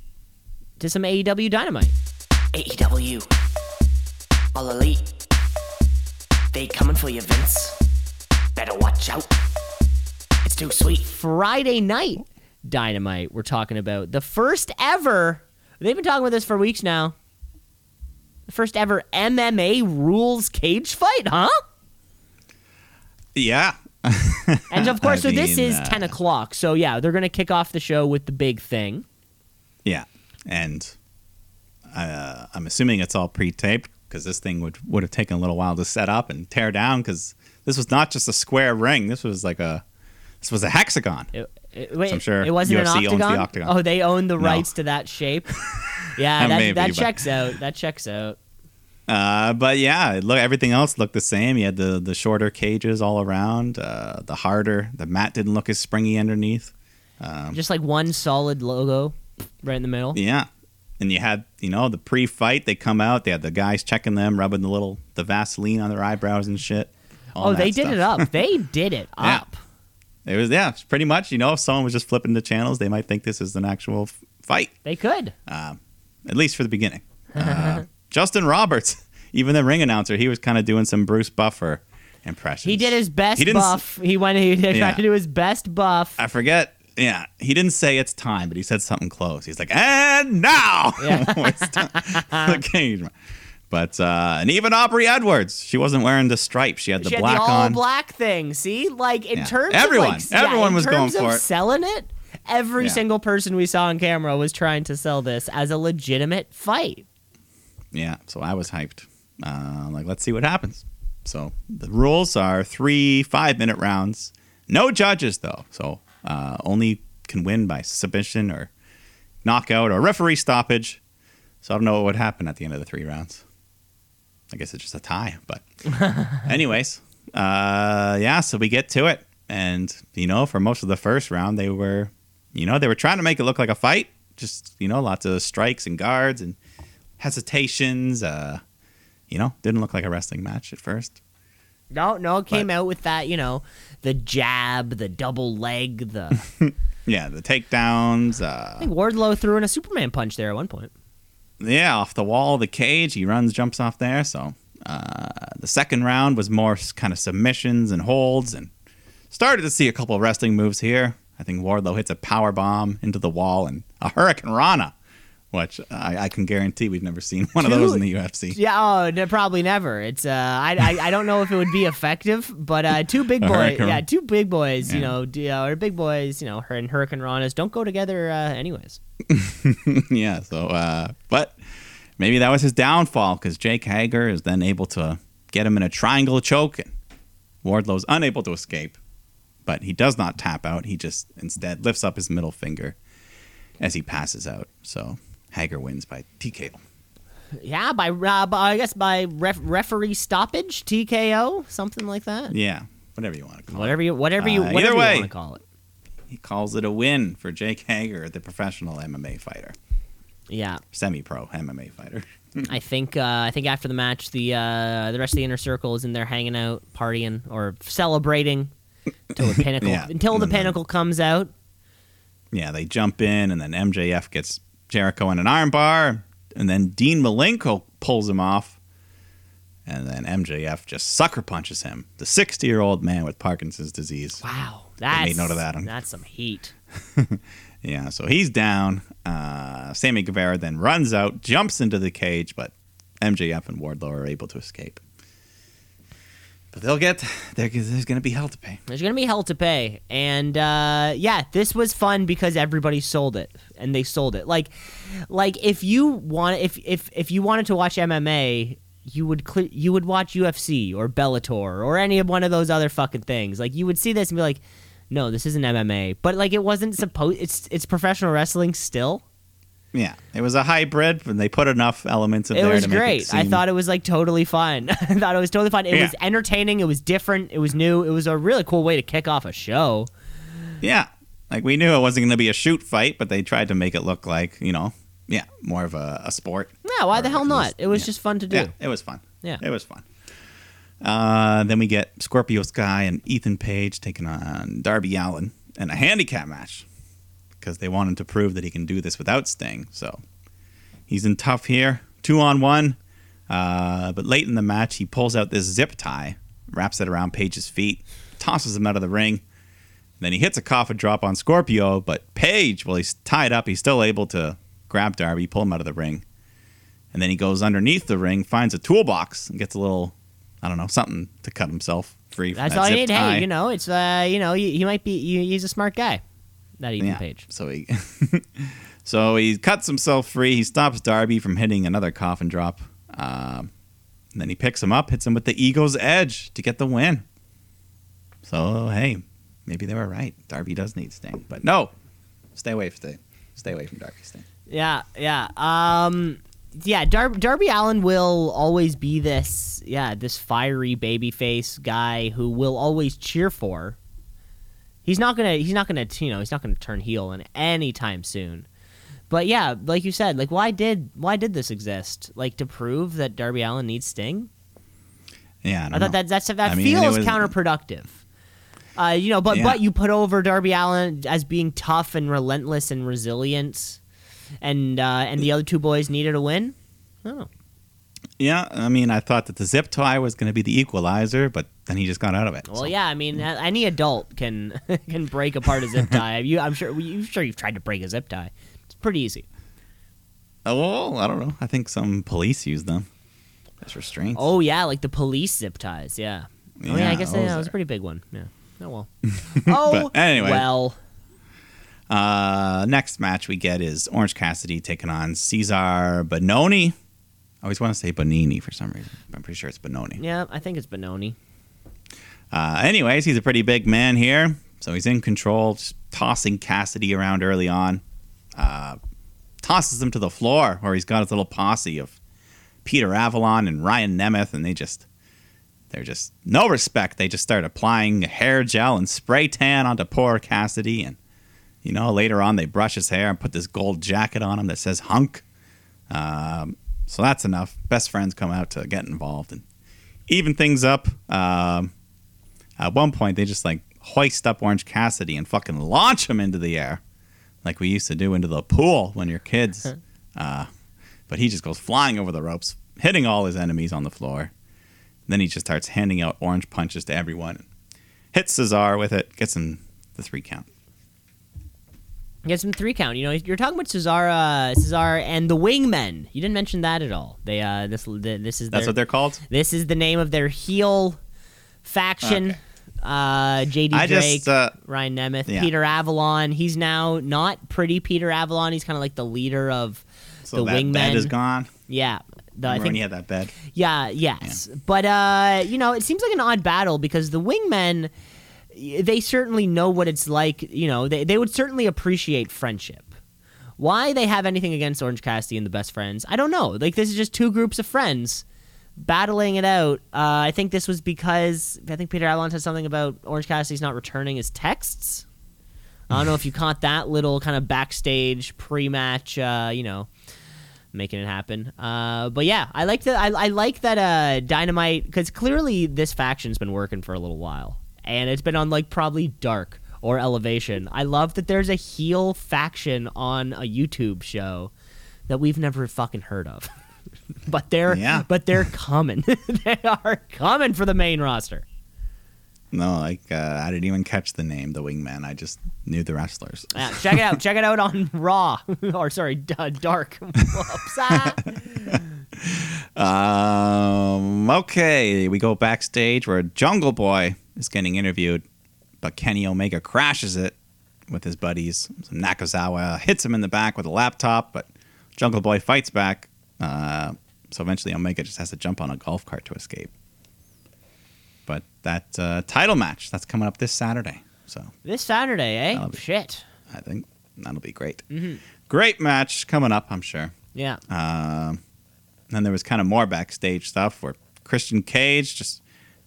to some AEW Dynamite. AEW. All elite. They coming for you, Vince. Better watch out. It's too sweet. Friday night Dynamite. We're talking about the first ever. They've been talking about this for weeks now. The first ever MMA rules cage fight, huh? Yeah. And of course, I so this is uh, 10 o'clock. So yeah, they're going to kick off the show with the big thing. Yeah, and uh, I'm assuming it's all pre-taped because this thing would would have taken a little while to set up and tear down because this was not just a square ring. This was like a this was a hexagon. It, it, wait, I'm sure it wasn't an UFC owns octagon? octagon. Oh, they own the No. rights to that shape. Yeah, that, Maybe, that but- checks out. That checks out. Uh, but yeah, look everything else looked the same. You had the the shorter cages all around. Uh, the harder the mat didn't look as springy underneath. Just like one solid logo right in the middle. Yeah. And you had, you know, the pre-fight. They come out. They had the guys checking them, rubbing the little the Vaseline on their eyebrows and shit. oh, they did it up. They did it Yeah. It was yeah, pretty much. You know, if someone was just flipping the channels, they might think this is an actual f- fight, They could. at least for the beginning. Uh, Justin Roberts, even the ring announcer, he was kind of doing some Bruce Buffer impressions. He did his best He buff. He went. He tried Yeah. to do his best buff. I forget. Yeah, he didn't say it's time, but he said something close. He's like, and now Yeah. it's time. The cage. match. But uh, and even Aubrey Edwards, she wasn't wearing the stripes. She had the she black had the all on. black thing. See, like in Yeah. terms Everyone- of like, everyone in was going for it. selling it. Every Yeah. single person we saw on camera was trying to sell this as a legitimate fight. Yeah, so I was hyped. Uh, like, let's see what happens. So the rules are three five minute rounds. No judges though, so uh, only can win by submission or knockout or referee stoppage. So I don't know what would happen at the end of the three rounds. I guess it's just a tie, but anyways, uh, yeah. So we get to it, and you know, for most of the first round, they were, you know, they were trying to make it look like a fight. Just you know, lots of strikes and guards and hesitations. Uh, you know, didn't look like a wrestling match at first. No, no, it came But- out with that, you know, the jab, the double leg, the. Yeah, the takedowns. Uh, I think Wardlow threw in a Superman punch there at one point. Yeah, off the wall of the cage. He runs, jumps off there. So uh, the second round was more kind of submissions and holds, and started to see a couple of wrestling moves here. I think Wardlow hits a power bomb into the wall and a Hurricane Rana, which I, I can guarantee we've never seen one of those in the UFC. Yeah, oh, no, probably never. It's uh, I, I, I don't know if it would be effective, but uh, two big boys, yeah, two big boys, you know, d- uh, or big boys, you know, her and Hurricane Ranas don't go together, uh, anyways. yeah. So, uh, but maybe that was his downfall because Jake Hager is then able to get him in a triangle choke, and Wardlow's unable to escape. But he does not tap out. He just instead lifts up his middle finger as he passes out. So Hager wins by TKO. Yeah, by, uh, by I guess by ref- referee stoppage, TKO, something like that. Yeah, whatever you want to call Whatever you, whatever you, Uh, whatever you way. want to call it. it. He calls it a win for Jake Hager, the professional MMA fighter, Yeah, semi-pro MMA fighter. I think uh, I think after the match, the uh, the rest of the inner circle is in there hanging out, partying, or celebrating until the pinnacle Yeah. until the pinnacle comes out. yeah, they jump in, and then MJF gets Jericho in an armbar, and then Dean Malenko pulls him off, and then MJF just sucker punches him, the 60 year old man with Parkinson's disease. Wow, that's made note of that? That's some heat. Yeah, so he's down. Uh, Sammy Guevara then runs out, jumps into the cage, but MJF and Wardlow are able to escape. But they'll get there. There's going to be hell to pay. There's gonna be hell to pay, and uh, yeah, this was fun because everybody sold it, and they sold it. Like, like if you want, if if if you wanted to watch MMA, you would cl- you would watch UFC or Bellator or any of one of those other fucking things. Like, you would see this and be like, no, this isn't MMA, but like it wasn't supposed. It's it's professional wrestling still. Yeah, it was a hybrid, and they put enough elements in It there. was to make great. It I thought it was like totally fun. I thought it was totally fun. It Yeah. was entertaining. It was different. It was new. It was a really cool way to kick off a show. Yeah, like we knew it wasn't going to be a shoot fight, but they tried to make it look like you know, yeah, more of a, a sport. Yeah, why the hell not? was- It was yeah. just fun to do. Yeah, it was fun. Yeah. it was fun. Uh, then we get Scorpio Sky and Ethan Page taking on Darby Allin in a handicap match because they wanted to prove that he can do this without Sting. So he's in tough here, two on one. Uh, but late in the match, he pulls out this zip tie, wraps it around Page's feet, tosses him out of the ring. Then he hits a coffin drop on Scorpio, but Page, while he's tied up, he's still able to grab Darby, pull him out of the ring. And then he goes underneath the ring, finds a toolbox, and gets a little, I don't know, something to cut himself free. That's that all you zip need. tie. Hey, you know, it's uh, you know, he, he might be. He, he's a smart guy. That Ethan Page. So he, so he cuts himself free. He stops Darby from hitting another coffin drop. Um, and then he picks him up, hits him with the ego's edge to get the win. So hey, maybe they were right. Darby does need Sting, but no, stay away from Sting. Stay away from Darby Sting. Yeah, yeah. Um, yeah. Dar- Darby Allin will always be this, yeah, this fiery babyface guy who will always cheer for. He's not gonna. He's not gonna. You know, he's not gonna turn heel in any time soon. But yeah, like you said, like why did why did this exist? Like to prove that Darby Allin needs Sting? Yeah, I, don't I thought that that's that I mean, feels was- counterproductive. Uh, you know, but Yeah. but you put over Darby Allin as being tough and relentless and resilient, and uh, and the other two boys needed a win. Oh, Yeah, I mean, I thought that the zip tie was going to be the equalizer, but then he just got out of it. well, so- yeah. I mean, any adult can can break apart a zip tie. You, I'm sure. You sure you've tried to break a zip tie? It's pretty easy. Oh, I don't know. I think some police use them as restraints. Oh yeah, like the police zip ties. Yeah. oh yeah, I guess yeah, it was a pretty big one. Yeah. Oh well. oh anyway. Well. Uh, next match we get is Orange Cassidy taking on Cezar Bononi. I always want to say Bonini for some reason. I'm pretty sure it's Benoni. Yeah, I think it's Benoni. Uh, anyways, he's a pretty big man here, so he's in control, just tossing Cassidy around early on. Uh, tosses him to the floor where he's got his little posse of Peter Avalon and Ryan Nemeth, and they just they're just no respect. They just start applying hair gel and spray tan onto poor Cassidy, and you know later on they brush his hair and put this gold jacket on him that says "hunk." Um, so that's enough. Best friends come out to get involved and even things up. Um, at one point, they just like hoist up Orange Cassidy and fucking launch him into the air, like we used to do into the pool when you're kids. uh, but he just goes flying over the ropes, hitting all his enemies on the floor. Then he just starts handing out orange punches to everyone. Hits Cezar with it, gets him the three count. Get some three count. You know, you're talking about Cezar, Cezar, and the Wingmen. You didn't mention that at all. They, uh, this, this is That's what they're called. this is the name of their heel faction. Okay. Uh, JD Drake, just uh, Ryan Nemeth, yeah. Peter Avalon. He's now not pretty Peter Avalon. He's kind of like the leader of so the that Wingmen. bed is gone. yeah. The, I when think he had that bed? yeah, yes. But uh, you know, it seems like an odd battle because the wingmen they certainly know what it's like, you know, they they would certainly appreciate friendship. Why they have anything against Orange Cassidy and the best friends, I don't know. Like this is just two groups of friends battling it out. Uh, I think this was because I think Peter Avalon said something about Orange Cassidy's not returning his texts. I don't know if you caught that little kind of backstage pre-match, uh, you know, making it happen. Uh, but yeah, I like that. I, I like that uh, Dynamite because clearly this faction's been working for a little while, and it's been on like probably Dark or Elevation. I love that there's a heel faction on a YouTube show that we've never fucking heard of. but they're Yeah. but they're coming. they are coming for the main roster. No, like uh, I didn't even catch the name, the Wingman. I just knew the wrestlers. Yeah, check it out. check it out on Raw or sorry, D- Dark. Whoops, ah. Um, okay, we go backstage where Jungle Boy is getting interviewed, but Kenny Omega crashes it with his buddies. So Nakazawa hits him in the back with a laptop, but Jungle Boy fights back. Uh, so eventually, Omega just has to jump on a golf cart to escape. But that uh, title match that's coming up this Saturday, so this Saturday, eh? Be- Shit. I think that'll be great. Great match coming up, I'm sure. Yeah. Um, then there was kind of more backstage stuff where Christian Cage just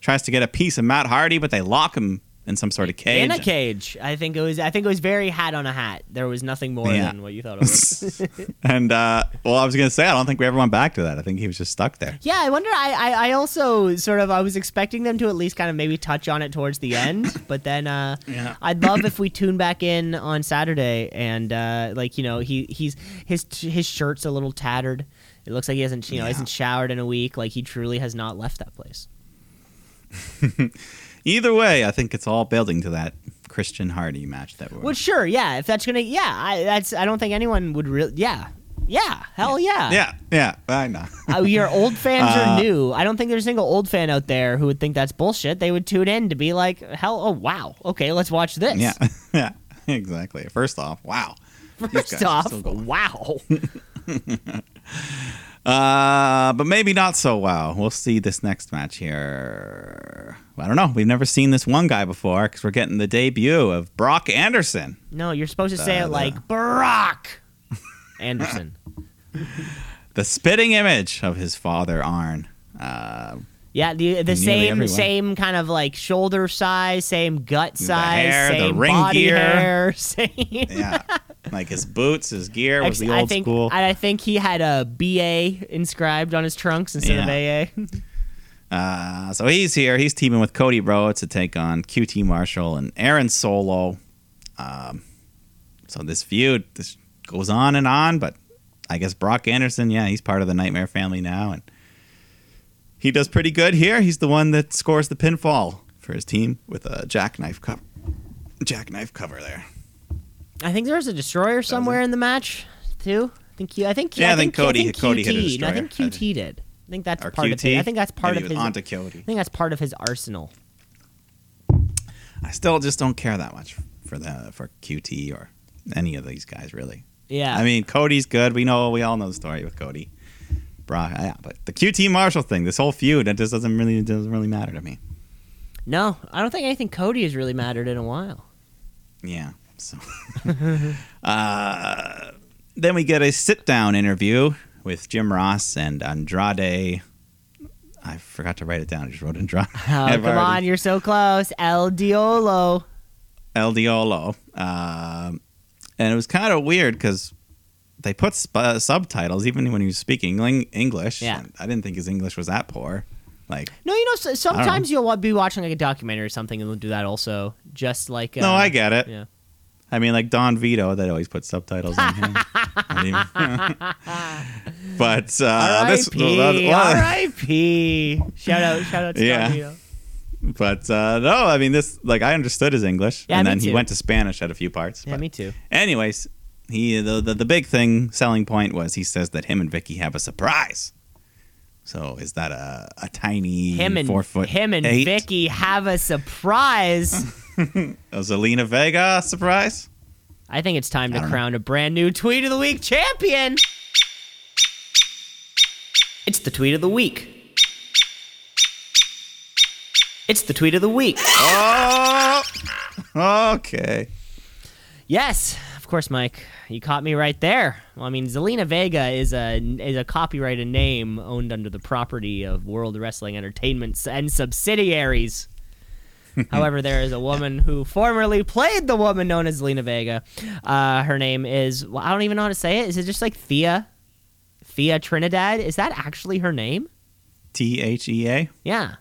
tries to get a piece of Matt Hardy, but they lock him in some sort of cage. In a cage. I think it was. I think it was very hat on a hat. There was nothing more Yeah. than what you thought it was. And uh, well, I was gonna say I don't think we ever went back to that. I think he was just stuck there. yeah, I wonder. I, I, I also sort of. I was expecting them to at least kind of maybe touch on it towards the end, but then uh, Yeah. I'd love if we tune back in on Saturday and uh, like you know he he's his his shirt's a little tattered. It looks like he hasn't you know Yeah. hasn't showered in a week. Like he truly has not left that place. Either way, I think it's all building to that Christian Hardy match that we're. Well, sure, yeah. If that's gonna, yeah, I, that's. I don't think anyone would really. Yeah, yeah, hell yeah. yeah, yeah, I know. Uh, your old fans Uh, are new. I don't think there's a single old fan out there who would think that's bullshit. They would tune in to be like, hell, oh wow, okay, let's watch this. yeah, yeah, exactly. First off, wow. First off, wow. Uh, but maybe not so well. We'll see this next match here. I don't know. We've never seen this one guy before because we're getting the debut of Brock Anderson. no, you're supposed to say Uh, it like Brock Anderson. the spitting image of his father Arn. Uh, Yeah, the the same everyone. same kind of like shoulder size, same gut size, hair, the same ring body gear. hair, same. yeah, like his boots, his gear was the I old think school. I think he had a BA inscribed on his trunks instead of AA. Uh, so he's here. He's teaming with Cody Rhodes to take on QT Marshall and Aaron Solo. Um, so this feud this goes on and on, but I guess Brock Anderson, yeah, he's part of the Nightmare family now, and he does pretty good here. He's the one that scores the pinfall for his team with a jackknife cover. Jackknife cover there. I think there was a destroyer somewhere in the match too. I think Q, I think Yeah, I think Cody- I think Cody hit a no, I think destroyer. QT did. I think that's Or part of QT. it. I think that's part Maybe of his. onto Cody. I think that's part of his arsenal. I still just don't care that much for the for QT or any of these guys really. Yeah, I mean, Cody's good. We know, we all know the story with Cody. Brock, yeah, but the QT Marshall thing, this whole feud, it just doesn't really doesn't really matter to me. no, I don't think anything Cody has really mattered in a while. Yeah. So, uh, then we get a sit down interview with Jim Ross and Andrade. I forgot to write it down. I just wrote Andrade. Oh, come on, you're so close, El Diolo. El Diolo. Um, and it was kind of weird because they put sp- uh, subtitles even when he was speaking English. Yeah. and I didn't think his English was that poor. Like, No, you know, so, sometimes you'll be watching like a documentary or something, and they'll do that also. Just like uh, no, I get it. Yeah. I mean, like Don Vito, that always puts subtitles in him. But uh, this, R.I.P. Shout out, shout out to Yeah. Don Vito. but uh, no, I mean this. Like I understood his English, Yeah, and then he went to Spanish at a few parts. Yeah, me too. Anyways, he the, the the big thing selling point was he says that him and Vickie have a surprise. So is that a a tiny Him and four foot him and eight? Vickie have a surprise. a Zelina Vega surprise? I think it's time to don't know. crown a brand new tweet of the week champion. It's the tweet of the week. It's the tweet of the week. Oh, okay. Yes, Of course, Mike, you caught me right there. Well, I mean, Zelina Vega is a is a copyrighted name owned under the property of World Wrestling Entertainment and subsidiaries. However, there is a woman who formerly played the woman known as Lena Vega. Uh, her name is well, I don't even know how to say it. Is it just like Thea? Thea Trinidad? Is that actually her name? T H E A. Yeah.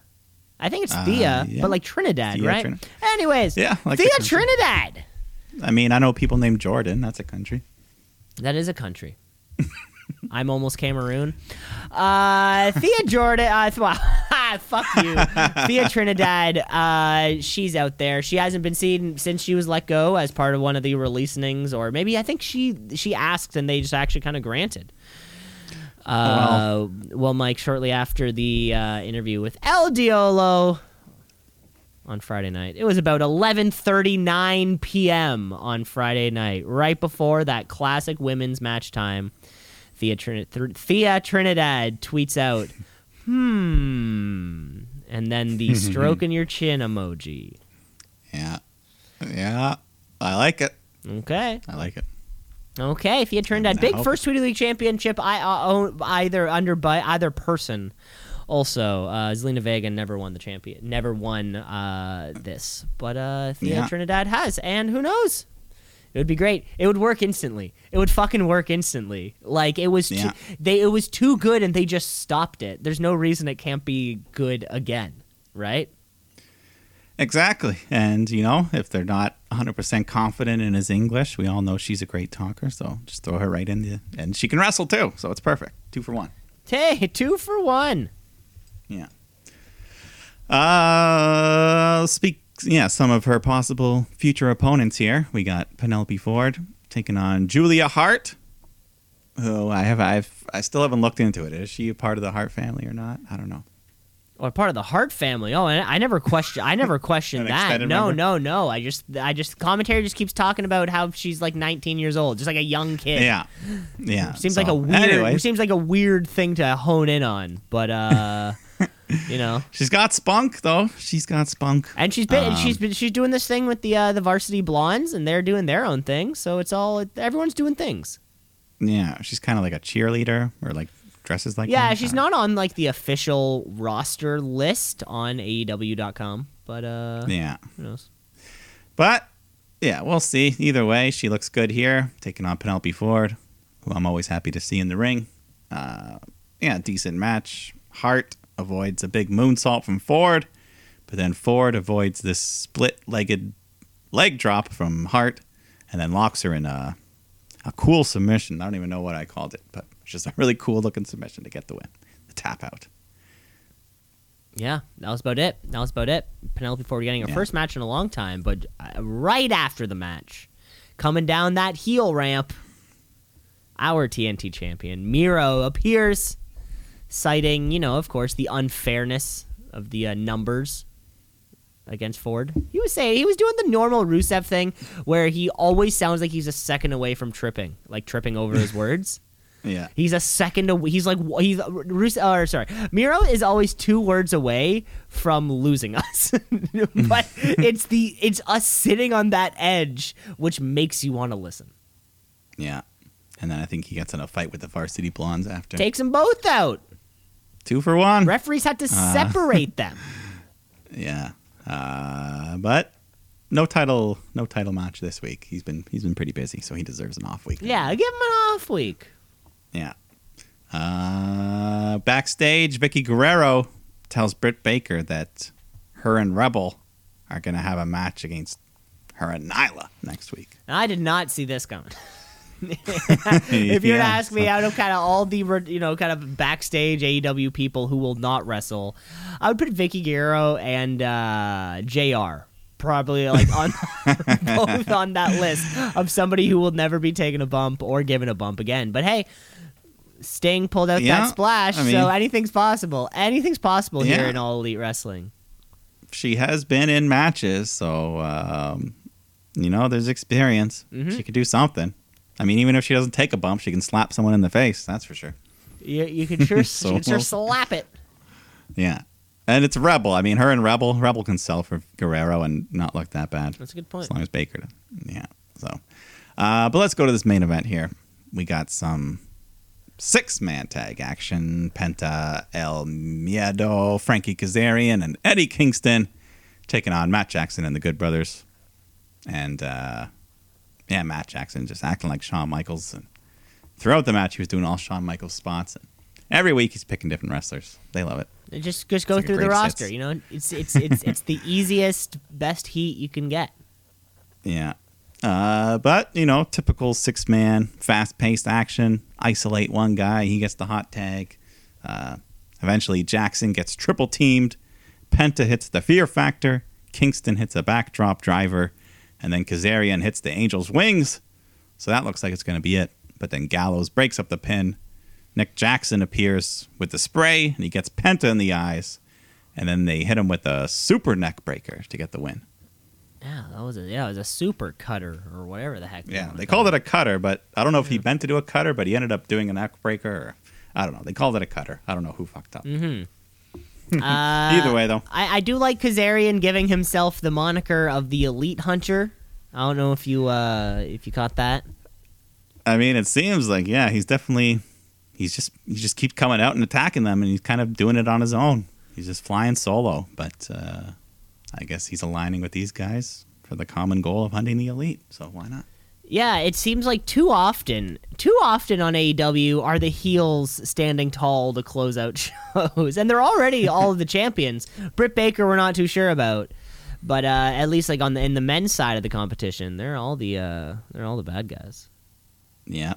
I think it's Uh, Thea, yeah. but like Trinidad, Thea right? Trin- Anyways, Yeah, like Thea. Trinidad. I mean, I know people named Jordan. That's a country. That is a country. I'm almost Cameroon. Uh, Thea Jordan. Uh, well, fuck you. Thea Trinidad. Uh, she's out there. She hasn't been seen since she was let go as part of one of the releasings, or maybe I think she she asked and they just actually kind of granted. Uh, well, Mike, shortly after the uh, interview with El Diolo on Friday night, it was about 11:39 p.m. on Friday night, right before that classic women's match time. Thea, Trin- Th- Thea Trinidad tweets out, "Hmm," and then the stroking your chin emoji. Yeah. Yeah. I like it. Okay. I like it. Okay, if you had turned that big first Tweety League championship, I uh, own either under by either person. Also, uh, Zelina Vega never won the champion, never won uh, this, but uh, Thea Yeah. Trinidad has, and who knows? It would be great. It would work instantly. It would fucking work instantly. Like it was, Yeah. too, they it was too good, and they just stopped it. There's no reason it can't be good again, right? Exactly. And, you know, if they're not 100% confident in his English, we all know she's a great talker. So just throw her right in the. And she can wrestle too. So it's perfect. Two for one. Hey, two for one. Yeah. Uh, speak. Yeah, some of her possible future opponents here. We got Penelope Ford taking on Julia Hart, who I have. I've. I still haven't looked into it. Is she a part of the Hart family or not? I don't know. or part of the Hart family. Oh, and I never question. I never questioned that. No, member? no, no. I just, I just commentary just keeps talking about how she's like 19 years old, just like a young kid. Yeah. Yeah. seems so, like a weird. Anyway, Seems like a weird thing to hone in on, but uh, you know. she's got spunk though. She's got spunk. And she's been, Um, she's been, she's doing this thing with the uh, the varsity blondes, and they're doing their own thing. So it's all everyone's doing things. Yeah, she's kind of like a cheerleader or like dresses like. Yeah, one. she's not on like the official roster list on AEW.com, but uh, don't- Yeah, who knows? but yeah, we'll see. Either way, she looks good here, taking on Penelope Ford, who I'm always happy to see in the ring. Uh, yeah, decent match. Hart avoids a big moonsault from Ford, but then Ford avoids this split-legged leg drop from Hart, and then locks her in a a cool submission. I don't even know what I called it, but it's just a really cool looking submission to get the win. The tap out. Yeah, that was about it. That was about it. Penelope Ford getting her Yeah. first match in a long time, but uh, right after the match, coming down that heel ramp, our TNT champion Miro appears, citing, you know, of course, the unfairness of the uh, numbers against Ford. He was saying he was doing the normal Rusev thing, where he always sounds like he's a second away from tripping, like tripping over his words. Yeah. He's a second away. He's like he's Rus- or sorry, Miro is always two words away from losing us, but it's the it's us sitting on that edge which makes you want to listen. Yeah. And then I think he gets in a fight with the varsity blondes after. Takes them both out. Two for one. Referees had to separate them. yeah. Uh, but no title no title match this week. He's been he's been pretty busy, so he deserves an off week. Yeah, give him an off week. Yeah. Uh, backstage, Vickie Guerrero tells Britt Baker that her and Rebel are going to have a match against her and Nyla next week. I did not see this coming. if you were to Yeah, ask me so- out of kind of all the you know kind of backstage AEW people who will not wrestle, I would put Vickie Guerrero and uh, Jr. probably like on both on that list of somebody who will never be taking a bump or given a bump again. But hey. Sting pulled out Yeah, that splash, I mean- so anything's possible. Anything's possible here in all elite wrestling. She has been in matches, so, um, you know, there's experience. Mhm. She could do something. I mean, even if she doesn't take a bump, she can slap someone in the face. That's for sure. You, you can sure, So you can sure slap it. Yeah. And it's Rebel. I mean, her and Rebel. Rebel can sell for Guerrero and not look that bad. That's a good point. As long as Baker. Yeah. So, Uh, but let's go to this main event here. We got some six man tag action. Penta, El Miedo, Frankie Kazarian, and Eddie Kingston taking on Matt Jackson and the Good Brothers. And uh, yeah, Matt Jackson just acting like Shawn Michaels. And throughout the match, he was doing all Shawn Michaels spots. And every week, he's picking different wrestlers. They love it. Just just go like through the roster. hits. You know, it's it's it's it's the easiest, best heat you can get. Yeah. Uh, but, you know, typical six man, fast paced action. Isolate one guy, he gets the hot tag. Uh, eventually, Jackson gets triple teamed. Penta hits the fear factor. Kingston hits a backdrop driver. And then Kazarian hits the Angel's wings. So that looks like it's going to be it. But then Gallows breaks up the pin. Nick Jackson appears with the spray, and he gets Penta in the eyes. And then they hit him with a super neck breaker to get the win. Yeah, that was a yeah, it was a super cutter or whatever the heck. Yeah, they called it a cutter, but I don't know if he meant to do a cutter, but he ended up doing a neck breaker. Or, I don't know. They called it a cutter. I don't know who fucked up. Mm-hmm. Uh, Either way, though. I, I do like Kazarian giving himself the moniker of the Elite Hunter. I don't know if you uh if you caught that. I mean, it seems like yeah, he's definitely he's just he just keeps coming out and attacking them, and he's kind of doing it on his own. He's just flying solo, but uh, I guess he's aligning with these guys for the common goal of hunting the elite. So why not? Yeah, it seems like too often, too often on AEW are the heels standing tall to close out shows, and they're already all of the champions. Britt Baker, we're not too sure about, but uh, at least like on the in the men's side of the competition, they're all the uh, they're all the bad guys. Yeah.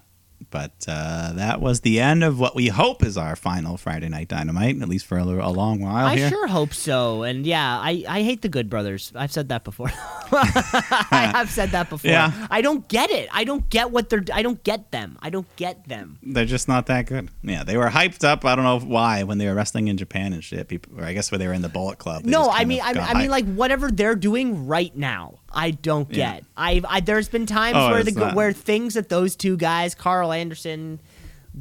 But uh, that was the end of what we hope is our final Friday Night Dynamite, at least for a, a long while I here. sure hope so, and yeah, I, I hate the Good Brothers. I've said that before. I have said that before. Yeah. I don't get it. I don't get what they're. I don't get them. I don't get them. They're just not that good. Yeah, they were hyped up. I don't know why when they were wrestling in Japan and shit. People, or I guess when they were in the Bullet Club. No, I mean, I, I mean, like whatever they're doing right now, I don't Yeah. get. I've, I there's been times Oh, where the not- where things that those two guys, Karl Anderson,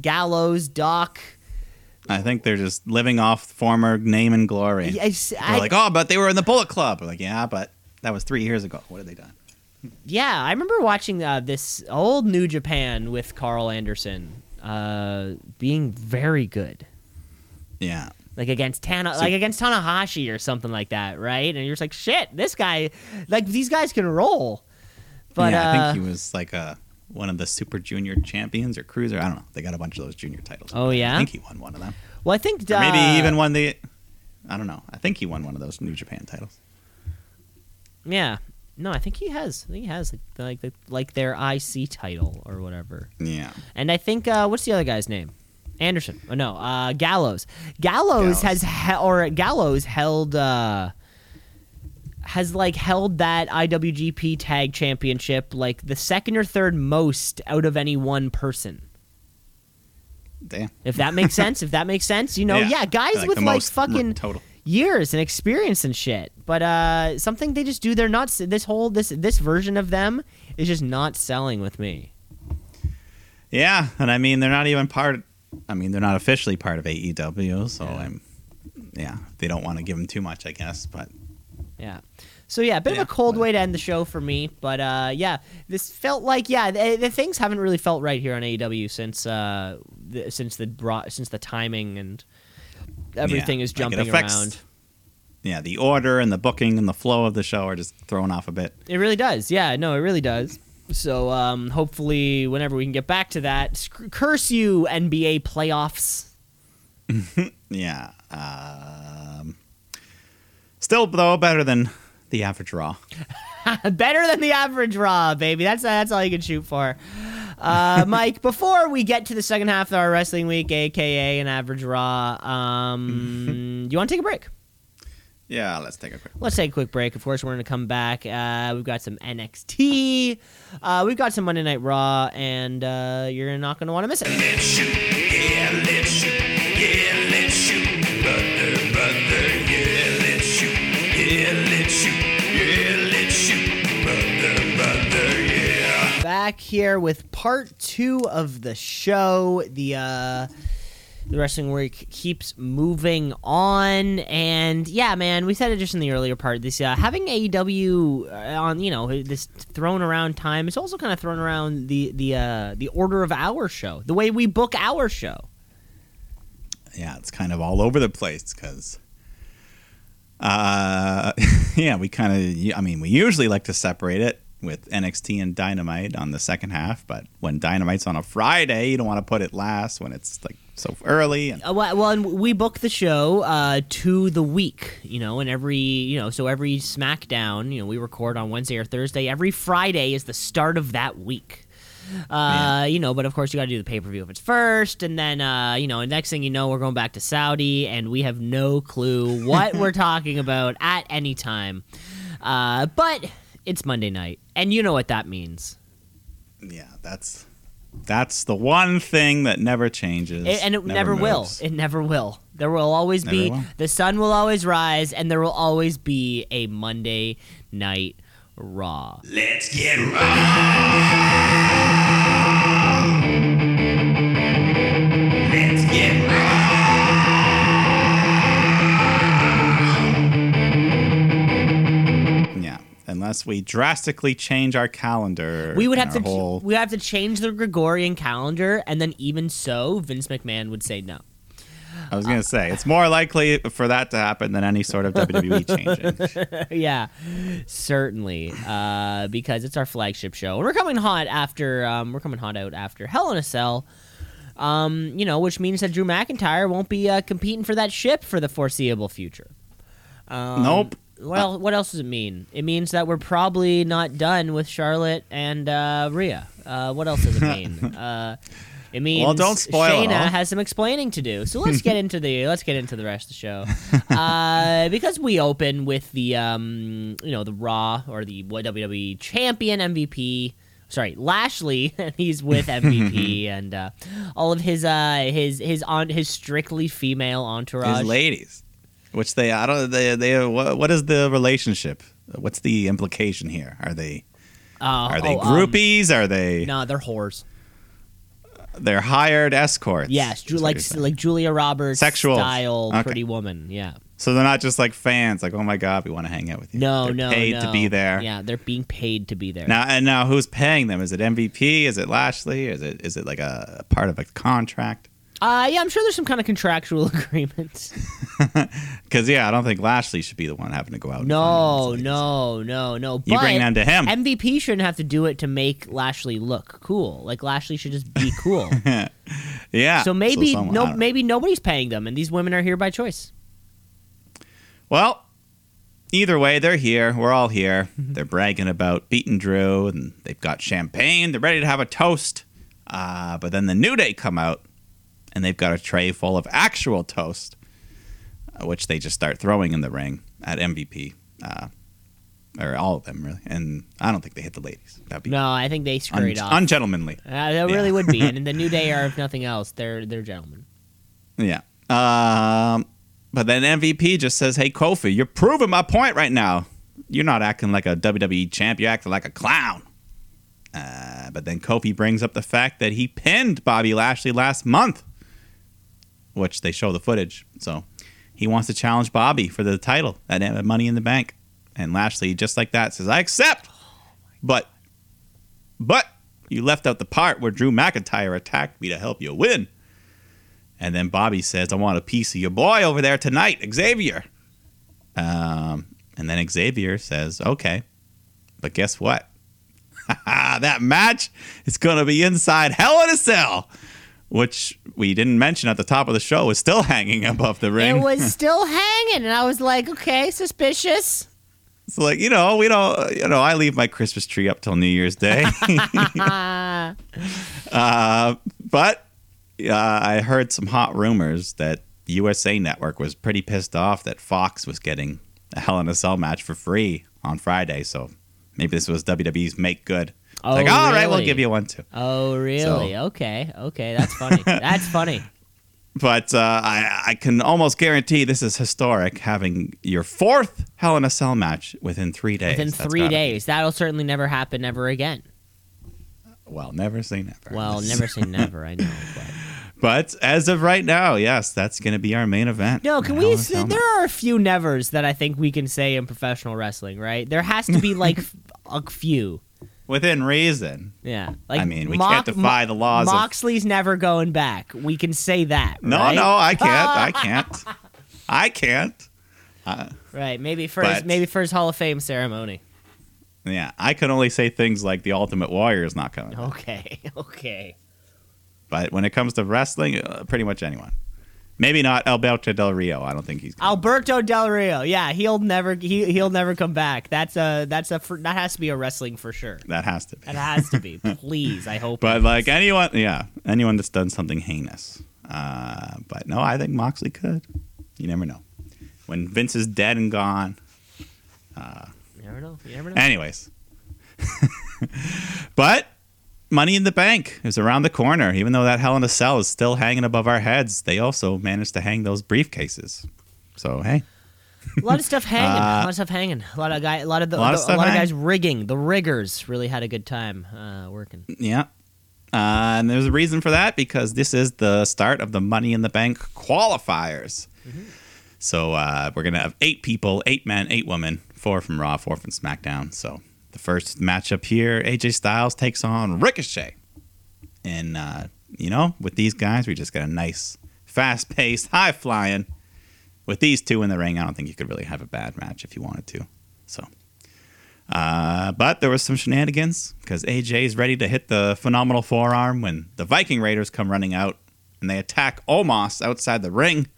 Gallows, Doc, I think they're just living off former name and glory. yes, They're I, like, oh, but they were in the Bullet Club. We're like, yeah, but that was three years ago. What have they done? yeah, I remember watching uh, this old New Japan with Karl Anderson, uh, being very good. Yeah, like against Tana, So- like against Tanahashi or something like that, right? And you're just like, shit, this guy, like these guys can roll. But yeah. I uh, think he was like a one of the Super Junior champions or cruiser. I don't know. They got a bunch of those junior titles. Oh, yeah? I think he won one of them. well, I think maybe uh, he even won the. I don't know. I think he won one of those New Japan titles. yeah. No, I think he has. I think he has like like the, like their IC title or whatever. Yeah. And I think uh, what's the other guy's name? Anderson. Oh no, uh, Gallows. Gallows, Gallows. has he- or Gallows held uh, has like held that IWGP Tag Championship like the second or third most out of any one person. Damn. If that makes sense, if that makes sense, you know, yeah, guys Like with like fucking total. years and experience and shit. But uh, something they just do, they're not. This whole this this version of them is just not selling with me. Yeah, and I mean they're not even part. I mean they're not officially part of AEW, so Yeah. I'm. Yeah, they don't want to give them too much, I guess. But Yeah. So yeah, a bit Yeah, of a cold way to end the show for me, but uh, yeah, this felt like yeah, the, the things haven't really felt right here on AEW since uh, the, since the brought since the timing and everything Yeah, is like, jumping affects- around. yeah, the order and the booking and the flow of the show are just thrown off a bit. It really does. Yeah, no, it really does. So um, hopefully, whenever we can get back to that, curse you NBA playoffs. Yeah. Um, still, though, better than the average Raw. Better than the average Raw, baby. That's that's all you can shoot for. Uh, Mike, before we get to the second half of our wrestling week, aka an average Raw, um, do you want to take a break? Yeah, let's take a quick. Let's take a quick break. Of course, we're going to come back. Uh, we've got some NXT. Uh, we've got some Monday Night Raw, and uh, you're not going to want to miss it. Let's shoot, yeah, let's shoot, yeah, let's shoot, brother, brother, yeah, let's shoot, yeah, let's shoot, yeah, let's shoot, brother, brother, yeah. back here with part two of the show. The uh, the wrestling week keeps moving on, and yeah, man, we said it just in the earlier part. This uh, having AEW on, you know, this thrown around time. It's also kind of thrown around the the uh, the order of our show, the way we book our show. yeah, it's kind of all over the place because, uh, yeah, we kind of, I mean, we usually like to separate it with NXT and Dynamite on the second half, but when Dynamite's on a Friday, you don't want to put it last when it's like so early. And Uh, well, well, and we book the show uh, to the week, you know, and every, you know, so every SmackDown, you know, we record on Wednesday or Thursday. Every Friday is the start of that week. Uh, you know, but of course you got to do the pay per view if it's first, and then, uh, you know, next thing you know, we're going back to Saudi, and we have no clue what we're talking about at any time. Uh, but it's Monday night, and you know what that means. yeah, that's that's the one thing that never changes, It, and it never, will. It never will. There will always Never be will. the sun will always rise, and there will always be a Monday night Raw. Let's get raw. Unless we drastically change our calendar, We would have to whole, we have to change the Gregorian calendar, and then even so, Vince McMahon would say no. I was gonna say it's more likely for that to happen than any sort of WWE changing. yeah, certainly, uh, because it's our flagship show, and we're coming hot after um, we're coming hot out after Hell in a Cell. Um, you know, which means that Drew McIntyre won't be uh, competing for that ship for the foreseeable future. Um, Nope. Well, what else does it mean? It means that we're probably not done with Charlotte and uh, Rhea. Uh, what else does it mean? uh, it means Well, don't spoil it Shayna all. has some explaining to do. So let's get into the let's get into the rest of the show. Uh, because we open with the um, you know the Raw or the WWE Champion MVP. Sorry, Lashley, and he's with MVP and uh, all of his uh, his his on his strictly female entourage. His ladies, which they I don't they they what, what is the relationship? What's the implication here? Are they Uh, are they oh, um, groupies? are they no, they're whores. they're hired escorts? Yes, Ju- like like Julia Roberts Sexual. style Okay. pretty woman. Yeah. so they're not just like fans. Like oh my god, we want to hang out with you. No, They're no, paid no. to be there. Yeah, they're being paid to be there. Now and now, who's paying them? Is it MVP? Is it Lashley? Is it is it like a part of a contract? Uh, yeah, I'm sure there's some kind of contractual agreement. Because yeah, I don't think Lashley should be the one having to go out. and No, find these ladies. no, no, no. You but bring them to him. MVP shouldn't have to do it to make Lashley look cool. Like Lashley should just be cool. Yeah. so maybe someone- no, maybe nobody's paying them, and these women are here by choice. Well, either way, they're here. We're all here. Mm-hmm. They're bragging about beating Drew, and they've got champagne. They're ready to have a toast. Uh, but then the New Day come out, and they've got a tray full of actual toast, uh, which they just start throwing in the ring at MVP. Uh, or all of them, really. And I don't think they hit the ladies. That'd be No, I think they un- off. ungentlemanly. Uh, that really would be, and in the New Day are, if nothing else, they're they're gentlemen. Yeah. Um, but then MVP just says, "Hey Kofi, you're proving my point right now. You're not acting like a WWE champ. You're acting like a clown." Uh, but then Kofi brings up the fact that he pinned Bobby Lashley last month, which they show the footage. So he wants to challenge Bobby for the title at Money in the Bank, and Lashley just like that says, "I accept." But, but you left out the part where Drew McIntyre attacked me to help you win. And then Bobby says, I want a piece of your boy over there tonight, Xavier. Um, and then Xavier says, okay. But guess what? that match is going to be inside Hell in a Cell, which we didn't mention at the top of the show was still hanging above the ring. It was still hanging, and I was like, okay, suspicious. It's like, you know, we don't, you know, I leave my Christmas tree up till New Year's Day. uh, but uh, I heard some hot rumors that USA Network was pretty pissed off that Fox was getting a Hell in a Cell match for free on Friday. So maybe this was WWE's make good. Oh, like, all right, we'll give you one too. Oh, really? So- Okay, okay, that's funny. that's funny. But uh, I, I can almost guarantee this is historic having your fourth Hell in a Cell match within three days. Within That's three gotta be- days, that'll certainly never happen ever again. well, never say never. Well, never say never. I know, but But as of right now, yes, that's going to be our main event. No, can we? Say, there are a few nevers that I think we can say in professional wrestling, right? There has to be like a few. Within reason. Yeah, like I mean, we can't defy the laws of- Moxley's never going back. We can say that. No, right? no, I can't. I can't. I can't. Right, maybe for his, maybe for his Hall of Fame ceremony. Yeah, I can only say things like the Ultimate Warrior is not coming. Okay, okay. But when it comes to wrestling, uh, pretty much anyone. Maybe not Alberto Del Rio. I don't think he's. Alberto Del Rio. Yeah, he'll never he, he'll never come back. That's a that's a that has to be a wrestling for sure. that has to be. That has to be. Please, I hope. But like anyone, yeah, anyone that's done something heinous. Uh, but no, I think Moxley could. You never know. When Vince is dead and gone. Uh, you never know. You never know. Anyways. but Money in the Bank is around the corner. Even though that Hell in a Cell is still hanging above our heads, they also managed to hang those briefcases. So hey, A lot of stuff hanging. Uh, a lot of stuff hanging. A lot of guy. A lot of the, a lot of the- stuff a lot of guys rigging. The riggers really had a good time uh, working. yeah. Uh, and there's a reason for that because this is the start of the Money in the Bank qualifiers. So uh, we're gonna have eight people, eight men, eight women, four from Raw, four from SmackDown. So the first matchup here, AJ Styles takes on Ricochet, and uh, you know, with these guys, we just got a nice, fast-paced, high-flying. With these two in the ring, I don't think you could really have a bad match if you wanted to. So. Uh, but there was some shenanigans because AJ is ready to hit the phenomenal forearm when the Viking Raiders come running out and they attack Omos outside the ring.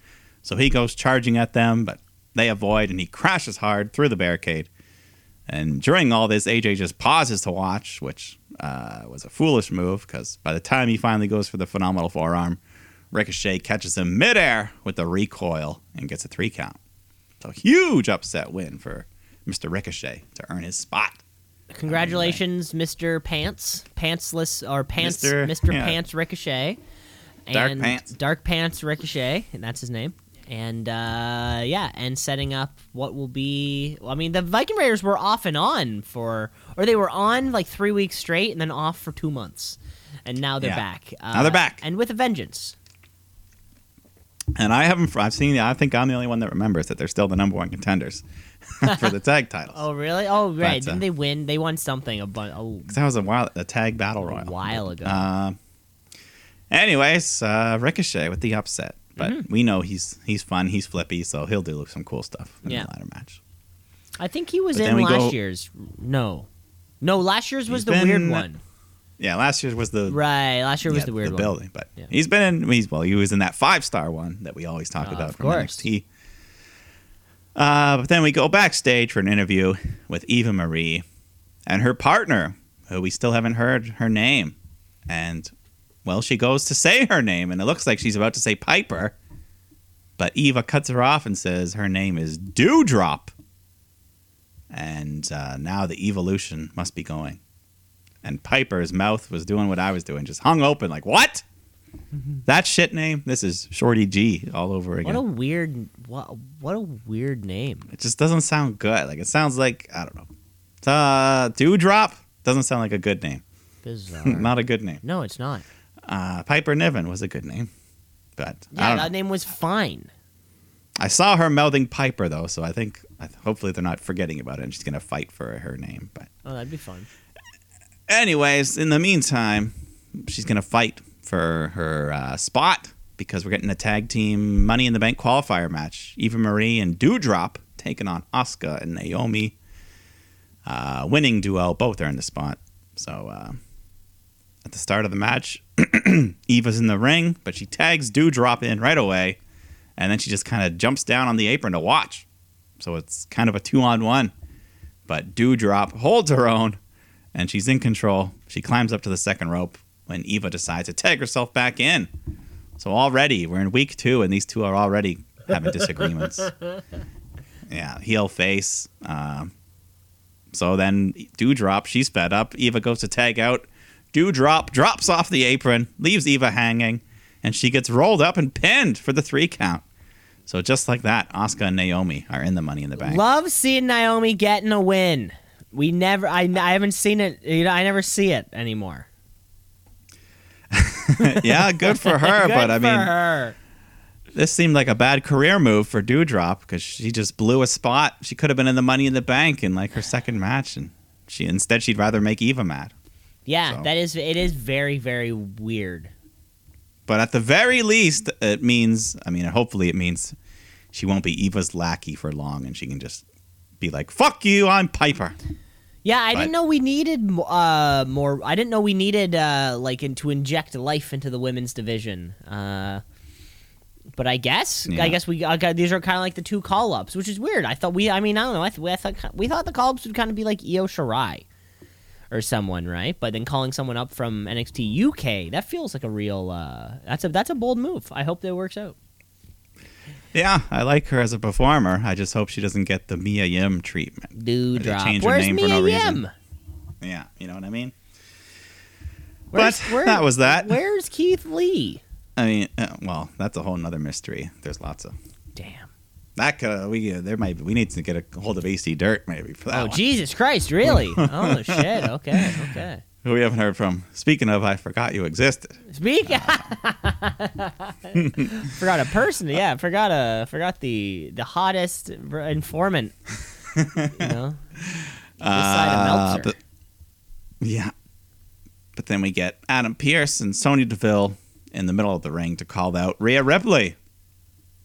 So he goes charging at them, but they avoid and he crashes hard through the barricade. And during all this, AJ just pauses to watch, which uh, was a foolish move because by the time he finally goes for the phenomenal forearm, Ricochet catches him midair with the recoil and gets a three count. So huge upset win for Mr. Ricochet to earn his spot. Congratulations, Mr. Pants, pantsless or pants, Mr. Mr. yeah. Pants Ricochet, Dark and Pants. Dark Pants Ricochet, and that's his name. And uh, yeah, and setting up what will be. I mean, the Viking Raiders were off and on for, or they were on like three weeks straight, and then off for two months, and now they're Yeah. back. Uh, Now they're back. and with a vengeance. And I haven't, I've seen, I think I'm the only one that remembers that they're still the number one contenders for the tag titles. Oh really? Oh right. But, uh, Didn't they win? They won something a, bu- a 'Cause that was a while, a tag battle royal. A while ago. Uh, anyways, uh, Ricochet with the upset, but Mm-hmm. we know he's he's fun, he's flippy, so he'll do some cool stuff in Yeah. the ladder match. I think he was but in last go- year's. No, no. Last year's was the weird one. Yeah, last year was the Right. Last year was yeah, the weird one. building, but Yeah. he's been in. He's well, he was in that five star one that we always talk Oh, about of from course. NXT. Uh, but then we go backstage for an interview with Eva Marie and her partner, who we still haven't heard her name. And well, she goes to say her name, and it looks like she's about to say Piper, but Eva cuts her off and says her name is Doudrop. And uh, now the evolution must be going and Piper's mouth was doing what I was doing, just hung open, like what? that shit name? This is Shorty G all over again. What a weird. What what a weird name. it just doesn't sound good. Like it sounds like I don't know. It's, uh, Doudrop doesn't sound like a good name. Bizarre. Not a good name. no, it's not. Uh, Piper Niven was a good name, but Yeah, that know. name was fine. I saw her mouthing Piper though, so I think hopefully they're not forgetting about it and she's gonna fight for her name. But Oh, that'd be fun. anyways, in the meantime, she's gonna fight for her uh, spot because we're getting a tag team Money in the Bank qualifier match. Eva Marie and Doudrop taking on Asuka and Naomi. Uh, winning duo, both are in the spot. So uh, at the start of the match, Eva's in the ring, but she tags Doudrop in right away, and then she just kind of jumps down on the apron to watch. So it's kind of a two on one. But Doudrop holds her own and she's in control. She climbs up to the second rope when Eva decides to tag herself back in. So already we're in week two, and these two are already having disagreements. yeah, heel face. Um, so then Doudrop, she's fed up. Eva goes to tag out. Doudrop drops off the apron, leaves Eva hanging, and she gets rolled up and pinned for the three count. So just like that, Asuka and Naomi are in the Money in the Bank. Love seeing Naomi getting a win. We never. I, I haven't seen it. You know, I never see it anymore. yeah, good for her. Good but I mean, her. this seemed like a bad career move for Doudrop because she just blew a spot. She could have been in the Money in the Bank in like her second match, and she instead she'd rather make Eva mad. Yeah, So- that is. It is very, very weird. But at the very least, it means. I mean, hopefully, it means she won't be Eva's lackey for long, and she can just be like, "Fuck you, I'm Piper." Yeah, I But- didn't know we needed uh, more. I didn't know we needed uh, like in, to inject life into the women's division. Uh, but I guess Yeah. I guess we I got, these are kind of like the two call ups, which is weird. I thought we. I mean, I don't know. I, th- I thought we thought the call ups would kind of be like Io Shirai or someone, right? But then calling someone up from NXT UK that feels like a real. Uh, that's a that's a bold move. I hope that works out. Yeah, I like her as a performer. I just hope she doesn't get the Mia Yim treatment. Dude, change her Where's name for Mia no Yim? reason. Yeah, you know what I mean. Where's- But that was that. Where's Keith Lee? I mean, uh, well, that's a whole nother mystery. There's lots of Damn. That. Could, we uh, there might be, we need to get a hold of AC Dirt maybe for that Oh one. Jesus Christ! Really? oh shit. Okay. Okay. Who we haven't heard from. Speaking of, I forgot you existed. Speak. forgot a person. Yeah, forgot a forgot the the hottest informant. You know, this side of Uh, but- yeah, but then we get Adam Pearce and Sonya Deville in the middle of the ring to call out Rhea Ripley,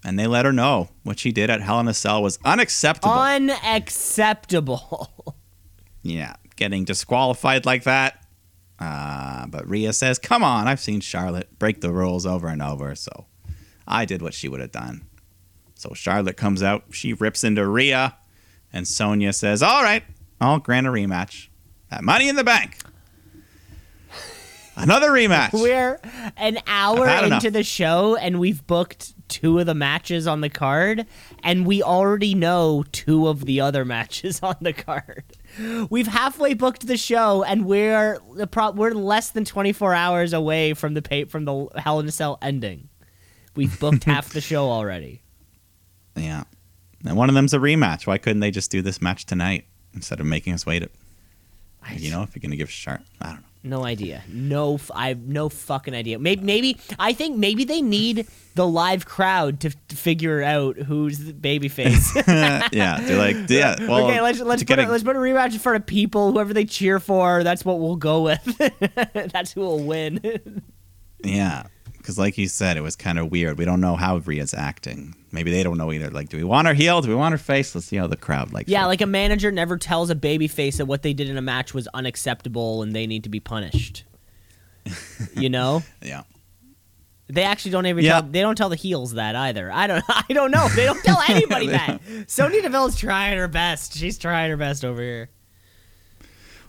and they let her know what she did at Hell in a Cell was unacceptable. Unacceptable. Yeah, getting disqualified like that. Uh, but Rhea says, "Come on, I've seen Charlotte break the rules over and over, so I did what she would have done." So Charlotte comes out, she rips into Rhea, and Sonya says, "All right, I'll grant a rematch. That Money in the Bank. Another rematch." We're an hour into enough. the show and we've booked two of the matches on the card, and we already know two of the other matches on the card. We've halfway booked the show, and we're we're less than twenty four hours away from the pay- from the Hell in a Cell ending. We've booked half the show already. yeah, and one of them's a rematch. Why couldn't they just do this match tonight instead of making us wait it? You know, if you're gonna give Charlotte, I don't know. No idea. No, f- I have no fucking idea. Maybe, maybe I think maybe they need the live crowd to, to figure out who's the babyface. yeah, they're like, yeah. Well, okay, let's let's put a, a- let's put a rematch in front of people. Whoever they cheer for, that's what we'll go with. that's who will win. Yeah, because like you said, it was kind of weird. We don't know how Rhea's acting. Maybe they don't know either. Like, do we want her heel? Do we want her face? Let's see how the crowd likes. yeah, her. like a manager never tells a baby face that what they did in a match was unacceptable and they need to be punished. you know, yeah. they actually don't ever Yeah. tell. They don't tell the heels that either. I don't. I don't know. They don't tell anybody that. Sonya Deville's trying her best. She's trying her best over here.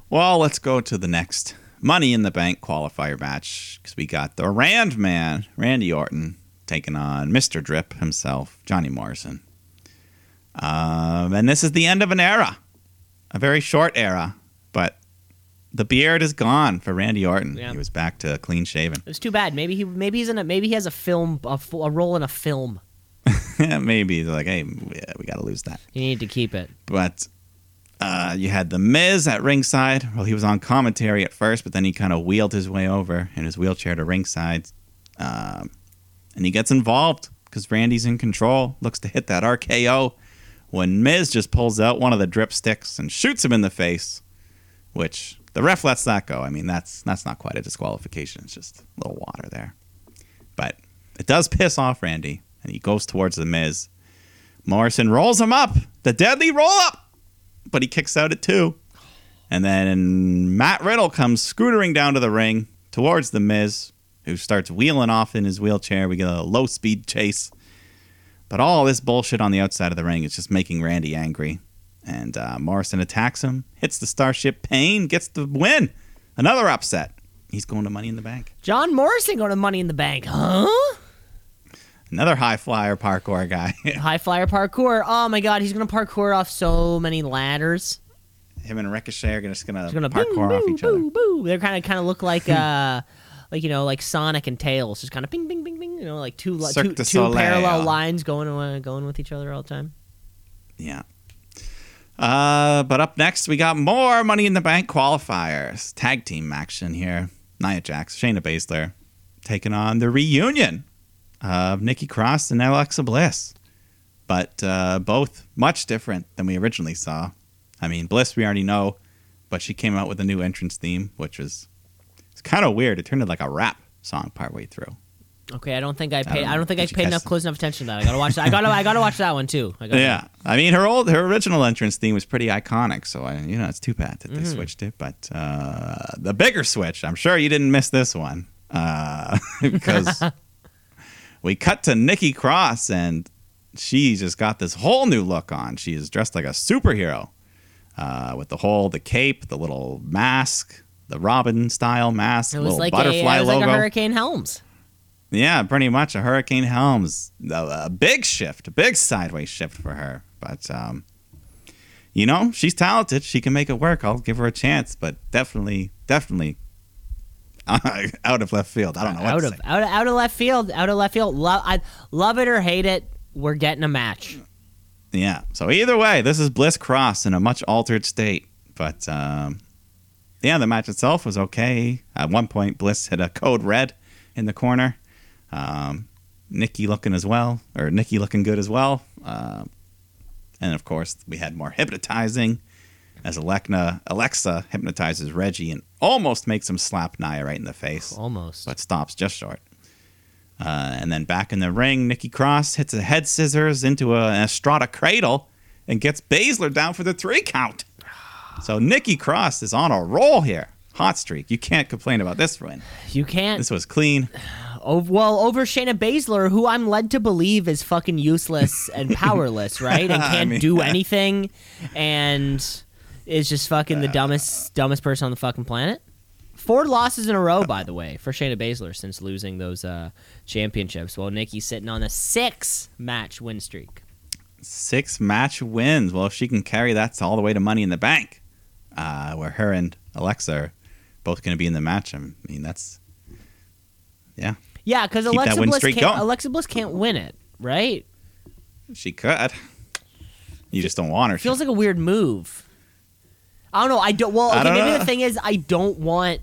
Well, let's go to the next Money in the Bank qualifier match because we got the Rand Man, Randy Orton, taking on Mr. Drip himself, Johnny Morrison. Um, and this is the end of an era, a very short era, but the beard is gone for Randy Orton. Yeah. He was back to clean shaven. It's too bad. Maybe he. Maybe he's in a. Maybe he has a film. A, a role in a film. Maybe they're like, hey, we got to lose that. You need to keep it. But uh, you had the Miz at ringside. Well, he was on commentary at first, but then he kind of wheeled his way over in his wheelchair to ringside, um, and he gets involved because Randy's in control. Looks to hit that RKO when Miz just pulls out one of the drip sticks and shoots him in the face, which the ref lets that go. I mean, that's that's not quite a disqualification. It's just a little water there, but it does piss off Randy, and he goes towards the Miz. Morrison rolls him up, the deadly roll up, but he kicks out at two. And then Matt Riddle comes scootering down to the ring towards the Miz, who starts wheeling off in his wheelchair. We get a low speed chase. But all this bullshit on the outside of the ring is just making Randy angry. And uh, Morrison attacks him, hits the Starship Pain, gets the win. Another upset. He's going to Money in the Bank. John Morrison going to Money in the Bank, huh? Another high flyer parkour guy. High flyer parkour. Oh my god, he's gonna parkour off so many ladders. Him and Ricochet are just to gonna parkour boo, off boo, each other. boo, boo. They're kind of kind of look like uh, like you know, like Sonic and Tails, just kind of bing, bing, bing, bing. You know, like two li- two, two parallel lines going uh, going with each other all the time. Yeah. Uh, but up next, we got more Money in the Bank qualifiers. Tag team action here. Nia Jax, Shayna Baszler taking on the reunion of Nikki Cross and Alexa Bliss. But uh, both much different than we originally saw. I mean, Bliss we already know, but she came out with a new entrance theme, which was it's kind of weird. It turned into like a rap song partway through. Okay, I don't think I paid. don't I don't think I paid enough close enough attention to that. I gotta watch that. I gotta. I gotta watch that one too. I Yeah, I mean her old her original entrance theme was pretty iconic, so I you know it's too bad that they Mm-hmm. switched it. But uh, the bigger switch, I'm sure you didn't miss this one uh, because we cut to Nikki Cross and she just got this whole new look on. She is dressed like a superhero uh, with the whole the cape, the little mask, the Robin style mask, It was little like a. It was logo. like a Hurricane Helms. Yeah, pretty much a Hurricane Helms. A, a big shift, a big sideways shift for her. But, um, you know, she's talented. She can make it work. I'll give her a chance, but definitely, definitely out of left field. I don't know what out to of say. out of, out of left field. Out of left field. Love. I love it or hate it. We're getting a match. Yeah. So either way, this is Bliss Cross in a much altered state. But, um, yeah, the match itself was okay. At one point, Bliss hit a code red in the corner. Um, Nikki looking as well, or Nikki looking good as well. Um, and of course, we had more hypnotizing as Alexa, Alexa hypnotizes Reggie and almost makes him slap Nia right in the face, Almost. but stops just short. Uh, and then back in the ring, Nikki Cross hits a head scissors into a, an Estrada cradle and gets Baszler down for the three count. So Nikki Cross is on a roll here. Hot streak. You can't complain about this win. You can't. This was clean. Oh, well, over Shayna Baszler, who I'm led to believe is fucking useless and powerless, right? And can't mean- do anything, and is just fucking the dumbest dumbest person on the fucking planet. Four losses in a row, by the way, for Shayna Baszler since losing those uh, championships. While Nikki's sitting on a six match win streak. Six match wins. Well, if she can carry that all the way to Money in the Bank, uh, where her and Alexa are both going to be in the match, I mean, that's. Yeah, Yeah, because Alexa Bliss can't. Alexa Bliss can't win it, right? she could. You just don't want her. to. feels like a weird move. I don't know. I don't. Well, okay, don't maybe know. the thing is, I don't want.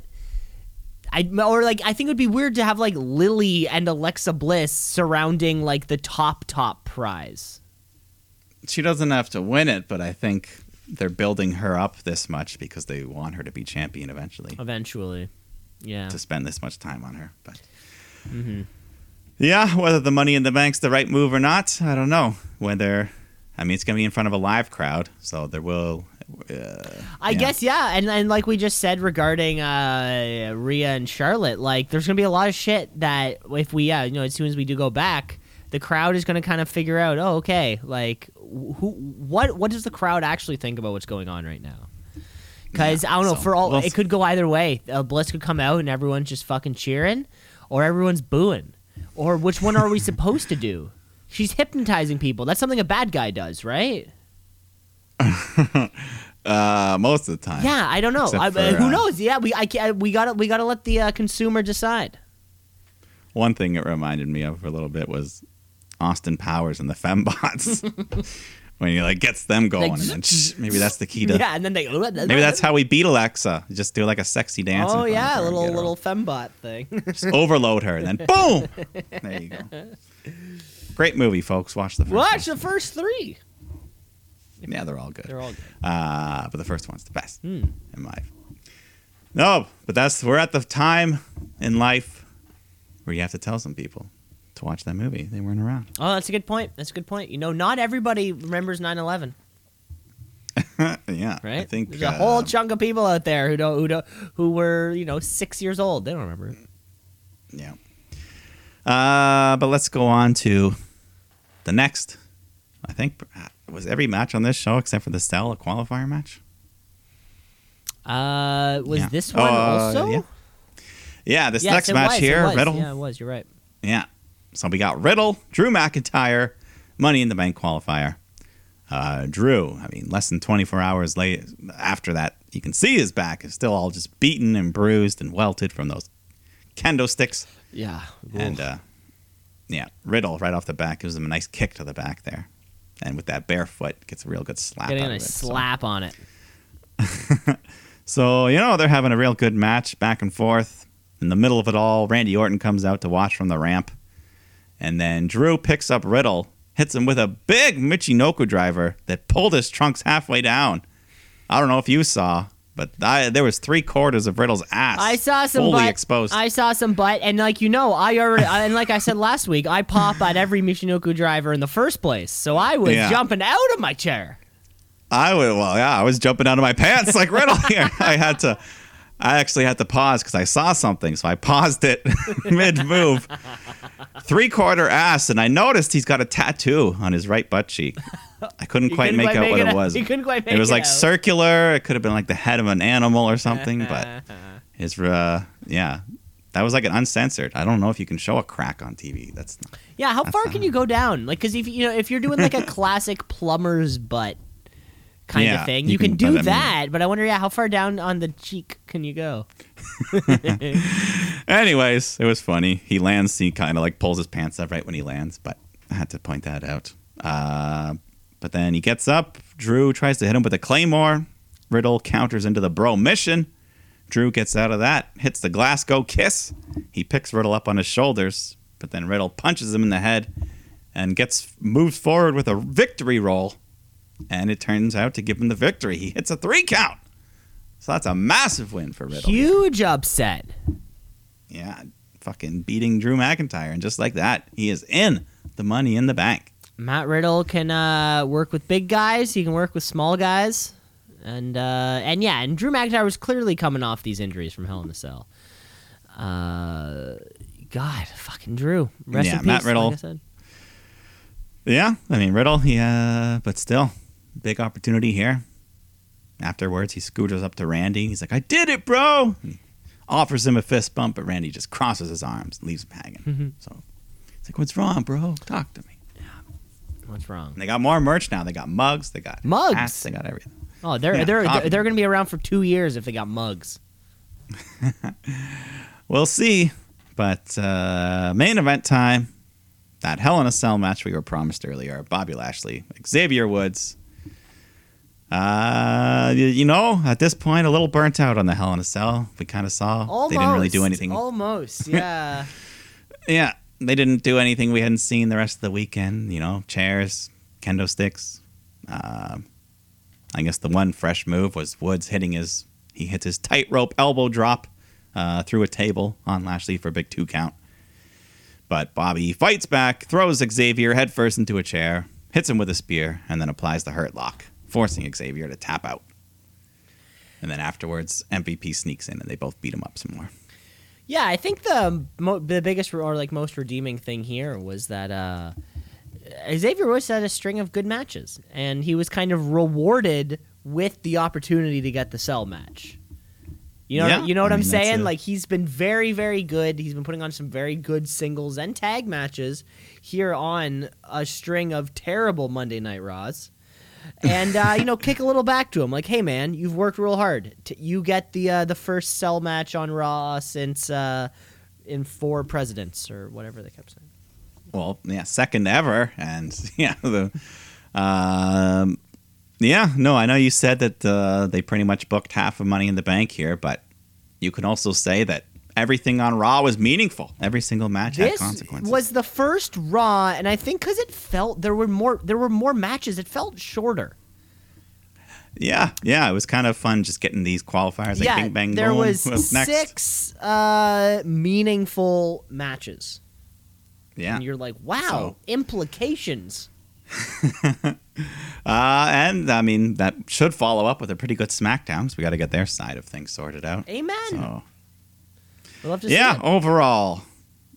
I or like I think it would be weird to have like Lily and Alexa Bliss surrounding like the top top prize. she doesn't have to win it, but I think they're building her up this much because they want her to be champion eventually. Eventually, yeah. To spend this much time on her, but Mm-hmm. yeah, whether the Money in the Bank's the right move or not, I don't know. Whether I mean, it's going to be in front of a live crowd, so there will. I yeah. guess yeah, and and like we just said regarding uh Rhea and Charlotte, like there's gonna be a lot of shit that if we yeah you know as soon as we do go back, the crowd is gonna kind of figure out oh okay like who what what does the crowd actually think about what's going on right now? Because I don't know so for all we'll it could go either way. Uh, Bliss could come out and everyone's just fucking cheering, or everyone's booing, or which one are we supposed to do? She's hypnotizing people. That's something a bad guy does, right? Uh, most of the time. Yeah, I don't know. I, for, who uh, knows? Yeah, we I, can't- we gotta we gotta let the uh, consumer decide. One thing it reminded me of for a little bit was Austin Powers and the Fembots. when he like gets them going, Like, and then shh, maybe that's the key to. Yeah, and then they Maybe that's how we beat Alexa. Just do like a sexy dance. Oh yeah, and little little fembot thing. Just overload her and then boom. There you go. Great movie, folks. Watch the first Watch one. the first three. Yeah, they're all good. They're all good. Uh, but the first one's the best Hmm. in my. No, but that's we're at the time in life where you have to tell some people to watch that movie. They weren't around. Oh, that's a good point. That's a good point. You know, not everybody remembers 9/11, yeah, right? I think there's a uh, whole chunk of people out there who don't who don't who were you know six years old. They don't remember it. Yeah. Uh, but let's go on to the next. I think was every match on this show except for the Cell a qualifier match. Uh, was Yeah. this one Uh, also? yeah. Yeah, this Yes, next match was, here, was. Riddle. Yeah, it was. You're right. Yeah. So we got Riddle, Drew McIntyre, Money in the Bank qualifier. Uh, Drew, I mean, less than 24 hours late after that, you can see his back is still all just beaten and bruised and welted from those kendo sticks. Yeah. And uh, yeah, Riddle right off the back gives him a nice kick to the back there, and with that bare foot gets a real good slap. getting a it. So- slap on it. So, you know they're having a real good match back and forth. In the middle of it all, Randy Orton comes out to watch from the ramp. And then Drew picks up Riddle, hits him with a big Michinoku driver that pulled his trunks halfway down. I don't know if you saw, but I, there was three quarters of Riddle's ass. I saw some fully butt. exposed. I saw some butt, and like you know, I already and like I said last week, I pop at every Michinoku driver in the first place, so I was Yeah. jumping out of my chair. I would, well, yeah, I was jumping out of my pants like Riddle here. I had to, I actually had to pause because I saw something, so I paused it mid move. Three quarter ass, and I noticed he's got a tattoo on his right butt cheek. I couldn't quite couldn't make quite out make what it it, was. You couldn't quite make it was like circular. It could have been like the head of an animal or something, but his, uh, yeah, that was like an uncensored. I don't know if you can show a crack on TV. That's Yeah, how far can you go down? Like, because if you know if you're doing like a classic plumber's butt kind Yeah, of thing, you you, can, can- do mean- that. But I wonder, yeah, how far down on the cheek can you go? Anyways, it was funny. He lands, he kind of like pulls his pants up right when he lands, but I had to point that out. Uh, but then he gets up. Drew tries to hit him with a claymore. Riddle counters into the Bromission. Drew gets out of that, hits the Glasgow kiss. He picks Riddle up on his shoulders, but then Riddle punches him in the head and gets moved forward with a victory roll. And it turns out to give him the victory. He hits a three count. So that's a massive win for Riddle. Huge upset. Yeah, fucking beating Drew McIntyre, and just like that, he is in the Money in the Bank. Matt Riddle can uh, work with big guys. He can work with small guys, and uh, and yeah, and Drew McIntyre was clearly coming off these injuries from Hell in a Cell. Uh, God, fucking Drew. Rest Yeah, peace. Matt Riddle. Like I said. Yeah, I mean Riddle, he, uh, but still, big opportunity here. Afterwards, he scooters up to Randy. He's like, "I did it, bro." He offers him a fist bump, but Randy just crosses his arms, and leaves him hanging. so it's like, "What's wrong, bro? Talk to me." What's wrong? And they got more merch now. They got mugs. They got Mugs? hats, They got everything. Oh, they're Yeah, they're coffee. they're, they're going to be around for two years if they got mugs. We'll see. But uh, main event time. That Hell in a Cell match we were promised earlier. Bobby Lashley, Xavier Woods. Uh, you, you know, at this point, a little burnt out on the Hell in a Cell. We kind of saw Almost. they didn't really do anything. Almost, yeah. Yeah, they didn't do anything we hadn't seen the rest of the weekend. You know, chairs, kendo sticks. Uh, I guess the one fresh move was Woods hitting his. He hits his tightrope elbow drop uh, through a table on Lashley for a big two count. But Bobby fights back, throws Xavier headfirst into a chair, hits him with a spear, and then applies the hurt lock, forcing Xavier to tap out. And then afterwards, MVP sneaks in and they both beat him up some more. Yeah, I think the mo- the biggest or like most redeeming thing here was that uh, Xavier Woods had a string of good matches, and he was kind of rewarded with the opportunity to get the cell match. You know, Yeah, you know what I am mean, saying? a- Like he's been very, very good. He's been putting on some very good singles and tag matches here on a string of terrible Monday Night Raws. And uh, you know, kick a little back to him, like, "Hey, man, you've worked real hard. T- you get the uh, the first cell match on Raw since uh, in four presidents or whatever they kept saying." well, yeah, second ever, and yeah, the, um, yeah, no, I know you said that uh, they pretty much booked half of Money in the Bank here, but you can also say that everything on Raw was meaningful. Every single match had This consequences. was the first Raw, and I think because it felt there were more there were more matches, it felt shorter. yeah, yeah, it was kind of fun just getting these qualifiers like yeah, Bing Bang there Boom. was next? six uh, meaningful matches, Yeah, and you're like, "Wow, So- implications." uh, and I mean that should follow up with a pretty good SmackDown because we got to get their side of things sorted out. Amen. So We'll to yeah, overall,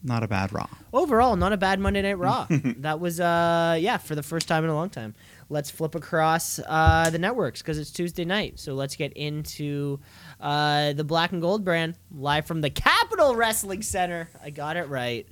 not a bad Raw. overall not a bad monday night raw. That was uh yeah for the first time in a long time. Let's flip across uh the networks because it's tuesday night. So let's get into uh the black and gold brand live from the capitol wrestling center. I got it right.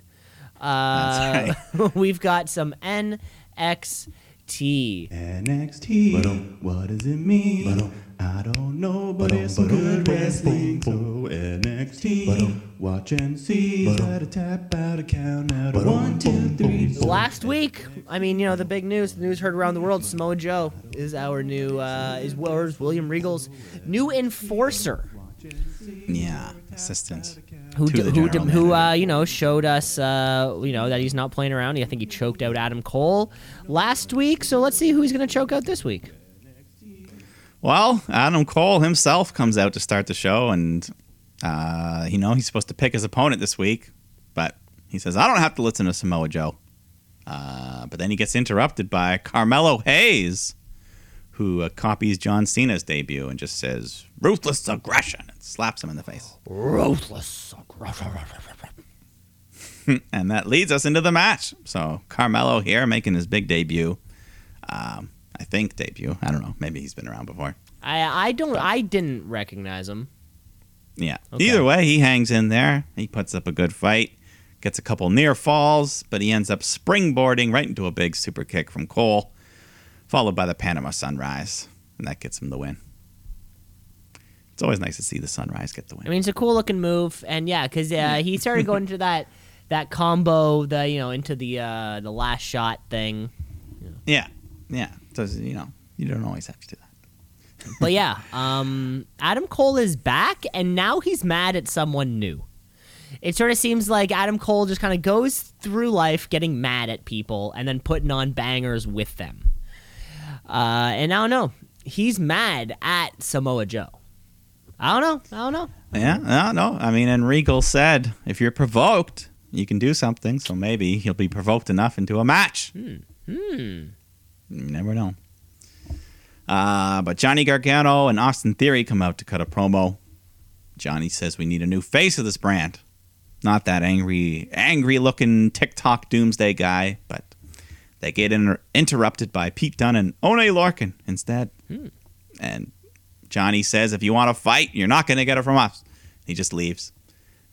Uh That's we've got some nxt NXT. What does it mean? I don't know, but it's some good wrestling. So NXT. Watch and see. Got to tap out a count out of one, two, three. last week i mean you know the big news the news heard around the world samoa joe is our new uh is, or is william regal's new enforcer Yeah, assistant. Who d- who d- who uh, you know showed us uh, you know that he's not playing around. I think he choked out Adam Cole last week. So let's see who he's going to choke out this week. Well, Adam Cole himself comes out to start the show, and uh, you know he's supposed to pick his opponent this week, but he says I don't have to listen to Samoa Joe. Uh, but then he gets interrupted by Carmelo Hayes, who uh, copies John Cena's debut and just says "ruthless aggression" and slaps him in the face. Ruthless. and that leads us into the match. So Carmelo here making his big debut. Um, I think debut. I don't know. Maybe he's been around before. I I don't I didn't recognize him. Yeah. Okay. Either way, he hangs in there. He puts up a good fight, gets a couple near falls, but he ends up springboarding right into a big super kick from Cole, followed by the Panama Sunrise, and that gets him the win. It's always nice to see the Sunrise get the win. I mean, it's a cool looking move, and yeah, because uh, he started going into that that combo, the you know into the uh, the last shot thing. yeah, yeah. So you know, you don't always have to do that. But yeah, um, Adam Cole is back, and now he's mad at someone new. It sort of seems like Adam Cole just kind of goes through life getting mad at people and then putting on bangers with them. Uh, and I don't know. He's mad at Samoa Joe. I don't know. I don't know. Yeah, no, no. I mean, and Regal said, if you're provoked, you can do something. So maybe he'll be provoked enough into a match. Hmm. You never know. Uh, but Johnny Gargano and Austin Theory come out to cut a promo. Johnny says we need a new face of this brand. Not that angry, angry looking TikTok doomsday guy, but they get inter- interrupted by Pete Dunne and Oney Lorcan instead. And Johnny says, if you want to fight, you're not going to get it from us. He just leaves.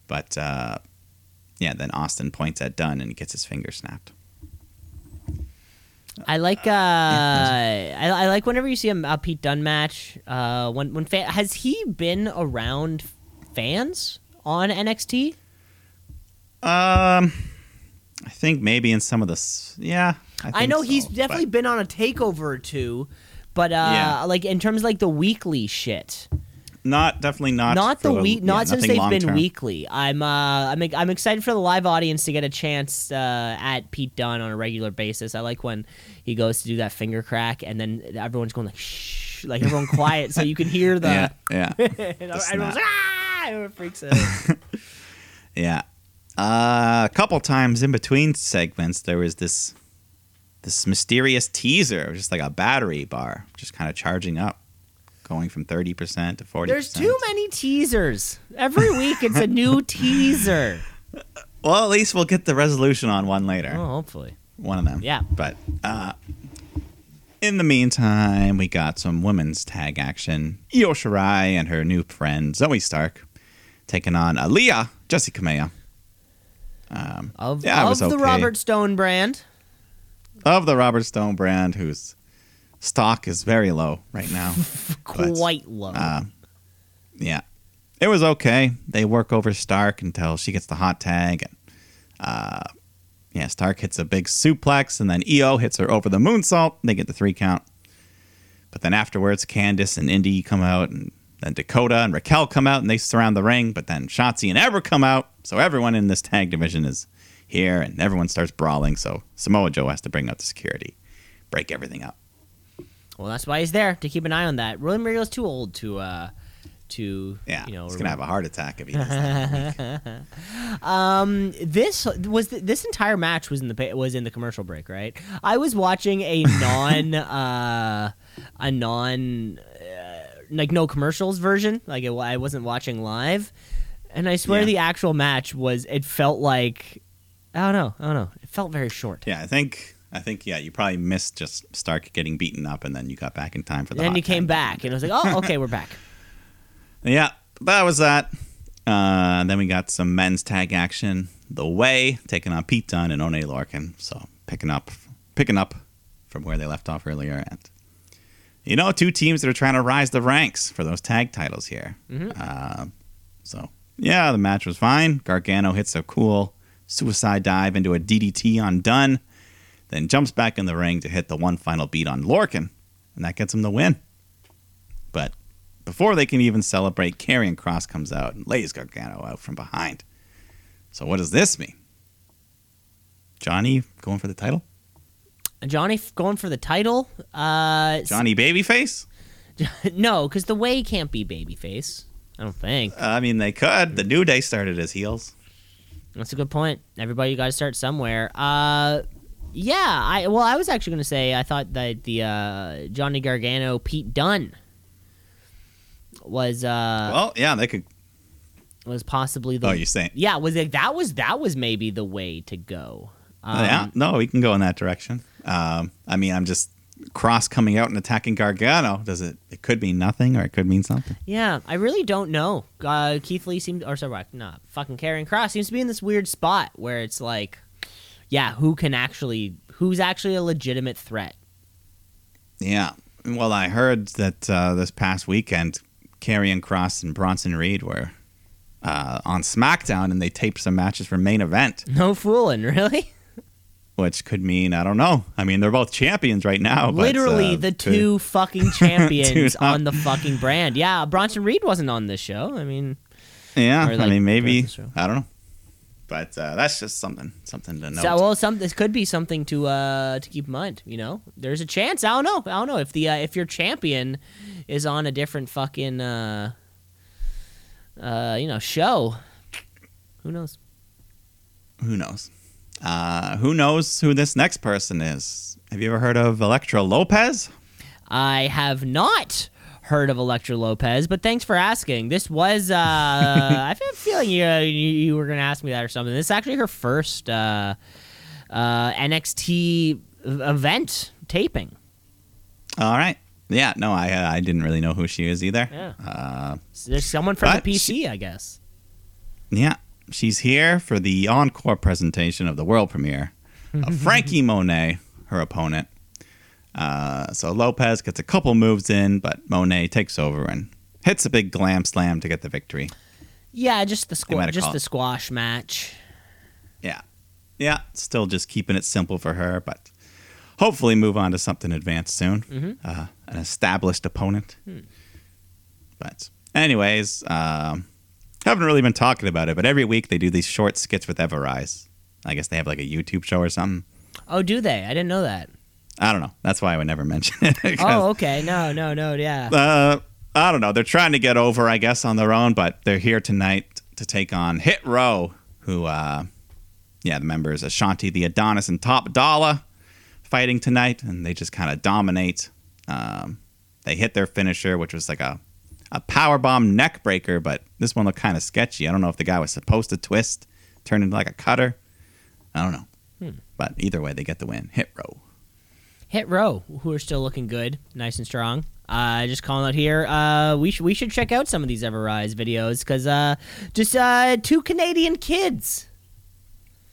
But uh, yeah, then Austin points at Dunne and gets his finger snapped. I like uh, I, I like whenever you see a, a Pete Dunne match. Uh, when when fan, has he been around fans on NXT? Um, I think maybe in some of the yeah. I, I know so, he's definitely but- been on a takeover or two, but uh, Yeah. like in terms of like the weekly shit, not definitely not not the week, yeah, not since they've been long-term. weekly. I'm uh, I'm I'm excited for the live audience to get a chance uh, at Pete Dunne on a regular basis. I like when he goes to do that finger crack, and then everyone's going like shh, like everyone quiet, so you can hear the. Yeah, yeah, and everyone's like, ah! Everyone freaks out. yeah. Uh, a couple times in between segments, there was this this mysterious teaser, just like a battery bar, just kind of charging up, going from thirty percent to 40%. There's too many teasers. Every week it's a new teaser. Well, at least we'll get the resolution on one later. Oh, hopefully. one of them. Yeah. But uh, in the meantime, we got some women's tag action. Io Shirai and her new friend Zoey Stark taking on Aliyah, Jessi Kamea. Um, Of, Yeah, of was the. Robert Stone brand. Of the Robert Stone brand, whose stock is very low right now. But, Quite low. uh, yeah, it was okay. They work over Stark until she gets the hot tag, and uh, yeah, Stark hits a big suplex, and then Io hits her over the moonsault. They get the three count. But then afterwards, Candice and Indi come out, and then Dakota and Raquel come out, and they surround the ring. But then Shotzi and Ember come out, so everyone in this tag division is here, and everyone starts brawling. So Samoa Joe has to bring out the security, break everything up. well, that's why he's there to keep an eye on that. William Regal's too old to, uh, to Yeah, you know. he's gonna have a heart attack if he does that. Um, this was the, this entire match was in the was in the commercial break, right? I was watching a non uh, a non uh, like no commercials version. Like it, I wasn't watching live, and I swear Yeah. the actual match was. It felt like I don't know. I don't know. It felt very short. Yeah, I think I think yeah, you probably missed just Stark getting beaten up, and then you got back in time for the. And then you came tag. back, and I was like, "Oh, okay, we're back." Yeah, that was that. Uh, then we got some men's tag action. The Way taking on Pete Dunne and Oney Lorcan. So picking up, picking up from where they left off earlier. And you know, two teams that are trying to rise the ranks for those tag titles here. Uh, so yeah, the match was fine. Gargano hits a cool suicide dive into a DDT on Dunne, then jumps back in the ring to hit the one final beat on Lorcan, and that gets him the win. But before they can even celebrate, Karrion Kross comes out and lays Gargano out from behind. So what does this mean? Johnny going for the title? Johnny f- going for the title. Uh, Johnny Babyface? no, because the way can't be babyface. I don't think. I mean, they could. The New Day started as heels. That's a good point. Everybody you got to start somewhere. Uh, yeah. I well, I was actually going to say I thought that the uh, Johnny Gargano Pete Dunne was uh well, yeah, they could. was possibly the Oh, you're saying? yeah was it that was that was maybe the way to go. Um, yeah, no, we can go in that direction. Um, I mean, I'm just Kross coming out and attacking Gargano. Does it? It could mean nothing, or it could mean something. Yeah, I really don't know. Uh, Keith Lee seems, or sorry, not fucking Karrion Kross seems to be in this weird spot where it's like, yeah, who can actually, who's actually a legitimate threat? Yeah. Well, I heard that uh, this past weekend, Karrion Kross and Bronson Reed were uh, on SmackDown, and they taped some matches for main event, No fooling, really. Which could mean I don't know. I mean, they're both champions right now. but, Literally uh, the could- two fucking champions on the fucking brand. Yeah, Bronson Reed wasn't on this show. I mean, Yeah, or, I mean, maybe. I don't know, but uh, that's just something something to know. so well, some this could be something to uh to keep in mind. You know, there's a chance. I don't know. I don't know if the uh, if your champion is on a different fucking uh uh you know show. Who knows? who knows? Uh, who knows who this next person is? Have you ever heard of Elektra Lopez? I have not heard of Elektra Lopez, but thanks for asking. This was uh I have a feeling you, you you were gonna ask me that or something. This is actually her first uh uh NXT event taping. All right. Yeah, no, I I didn't really know who she is either. Yeah. Uh, there's someone from the PC, I guess. yeah, she's here for the encore presentation of the world premiere of Frankie Monet, her opponent. Uh, so Lopez gets a couple moves in, but Monet takes over and hits a big glam slam to get the victory. Yeah, just the They squash, just the squash match. Yeah. Yeah, still just keeping it simple for her, but hopefully move on to something advanced soon. Uh, an established opponent. But, anyways, um, haven't really been talking about it, but every week they do these short skits with Ever-Rise. I guess they have like a YouTube show or something. Oh, do they? I didn't know that. I don't know. That's why I would never mention it. Oh, okay. No, no, no. Yeah. uh, I don't know. They're trying to get over, I guess, on their own, but they're here tonight to take on Hit Row, who, uh, yeah, the members Ashante, the Adonis, and Top Dollar fighting tonight, and they just kind of dominate. Um, they hit their finisher, which was like a a power bomb neck breaker, but this one looked kind of sketchy. I don't know if the guy was supposed to twist, turn into like a cutter. I don't know. But either way, they get the win. Hit Row. Hit Row, who are still looking good, nice and strong. Uh, just calling out here. Uh, we should we should check out some of these Ever-Rise videos because uh, just uh, two Canadian kids,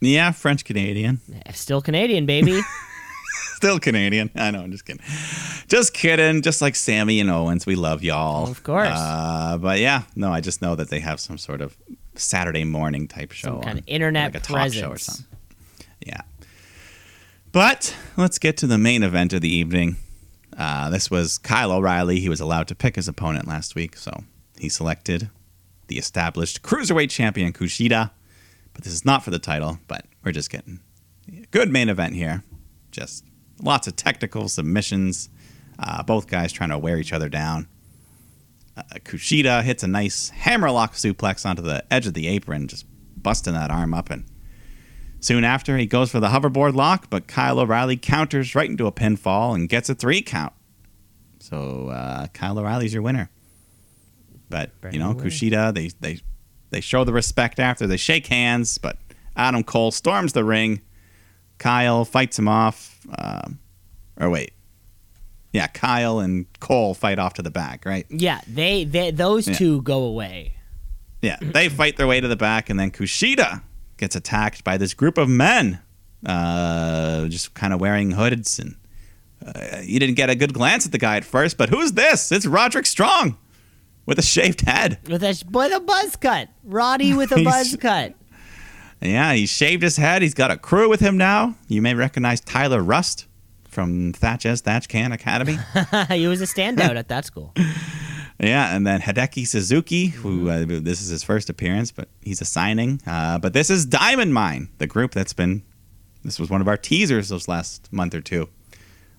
Yeah, French Canadian. still Canadian, baby. Still Canadian. I know. I'm just kidding. Just kidding. Just like Sami and Owens, we love y'all. Of course. Uh, but yeah, no, I just know that they have some sort of Saturday morning type show, Some kind on, of internet like a talk show or something. Yeah. But let's get to the main event of the evening. Uh, this was Kyle O'Reilly. He was allowed to pick his opponent last week, so he selected the established cruiserweight champion Kushida. But this is not for the title. But we're just getting a good main event here. Just lots of technical submissions. Uh, both guys trying to wear each other down. Uh, Kushida hits a nice hammerlock suplex onto the edge of the apron, just busting that arm up. And soon after, he goes for the hoverboard lock, but Kyle O'Reilly counters right into a pinfall and gets a three count. So uh, Kyle O'Reilly's your winner. But you know. Kushida, they they they show the respect after they shake hands, but Adam Cole storms the ring. Kyle fights him off. Um, or wait, yeah, Kyle and Cole fight off to the back, right? yeah, they, they those Yeah. two go away. Yeah, they fight their way to the back, and then Kushida gets attacked by this group of men, uh, just kind of wearing hoods. And uh, you didn't get a good glance at the guy at first, but who's this? It's Roderick Strong with a shaved head. With a with a buzz cut, Roddy with a buzz cut. Yeah, he shaved his head. He's got a crew with him now. You may recognize Tyler Rust from Thatch as Thatch Can Academy. he was a standout at that school. Yeah, and then Hideki Suzuki, who uh, this is his first appearance, but he's a signing. Uh, but this is Diamond Mine, the group that's been. This was one of our teasers those last month or two.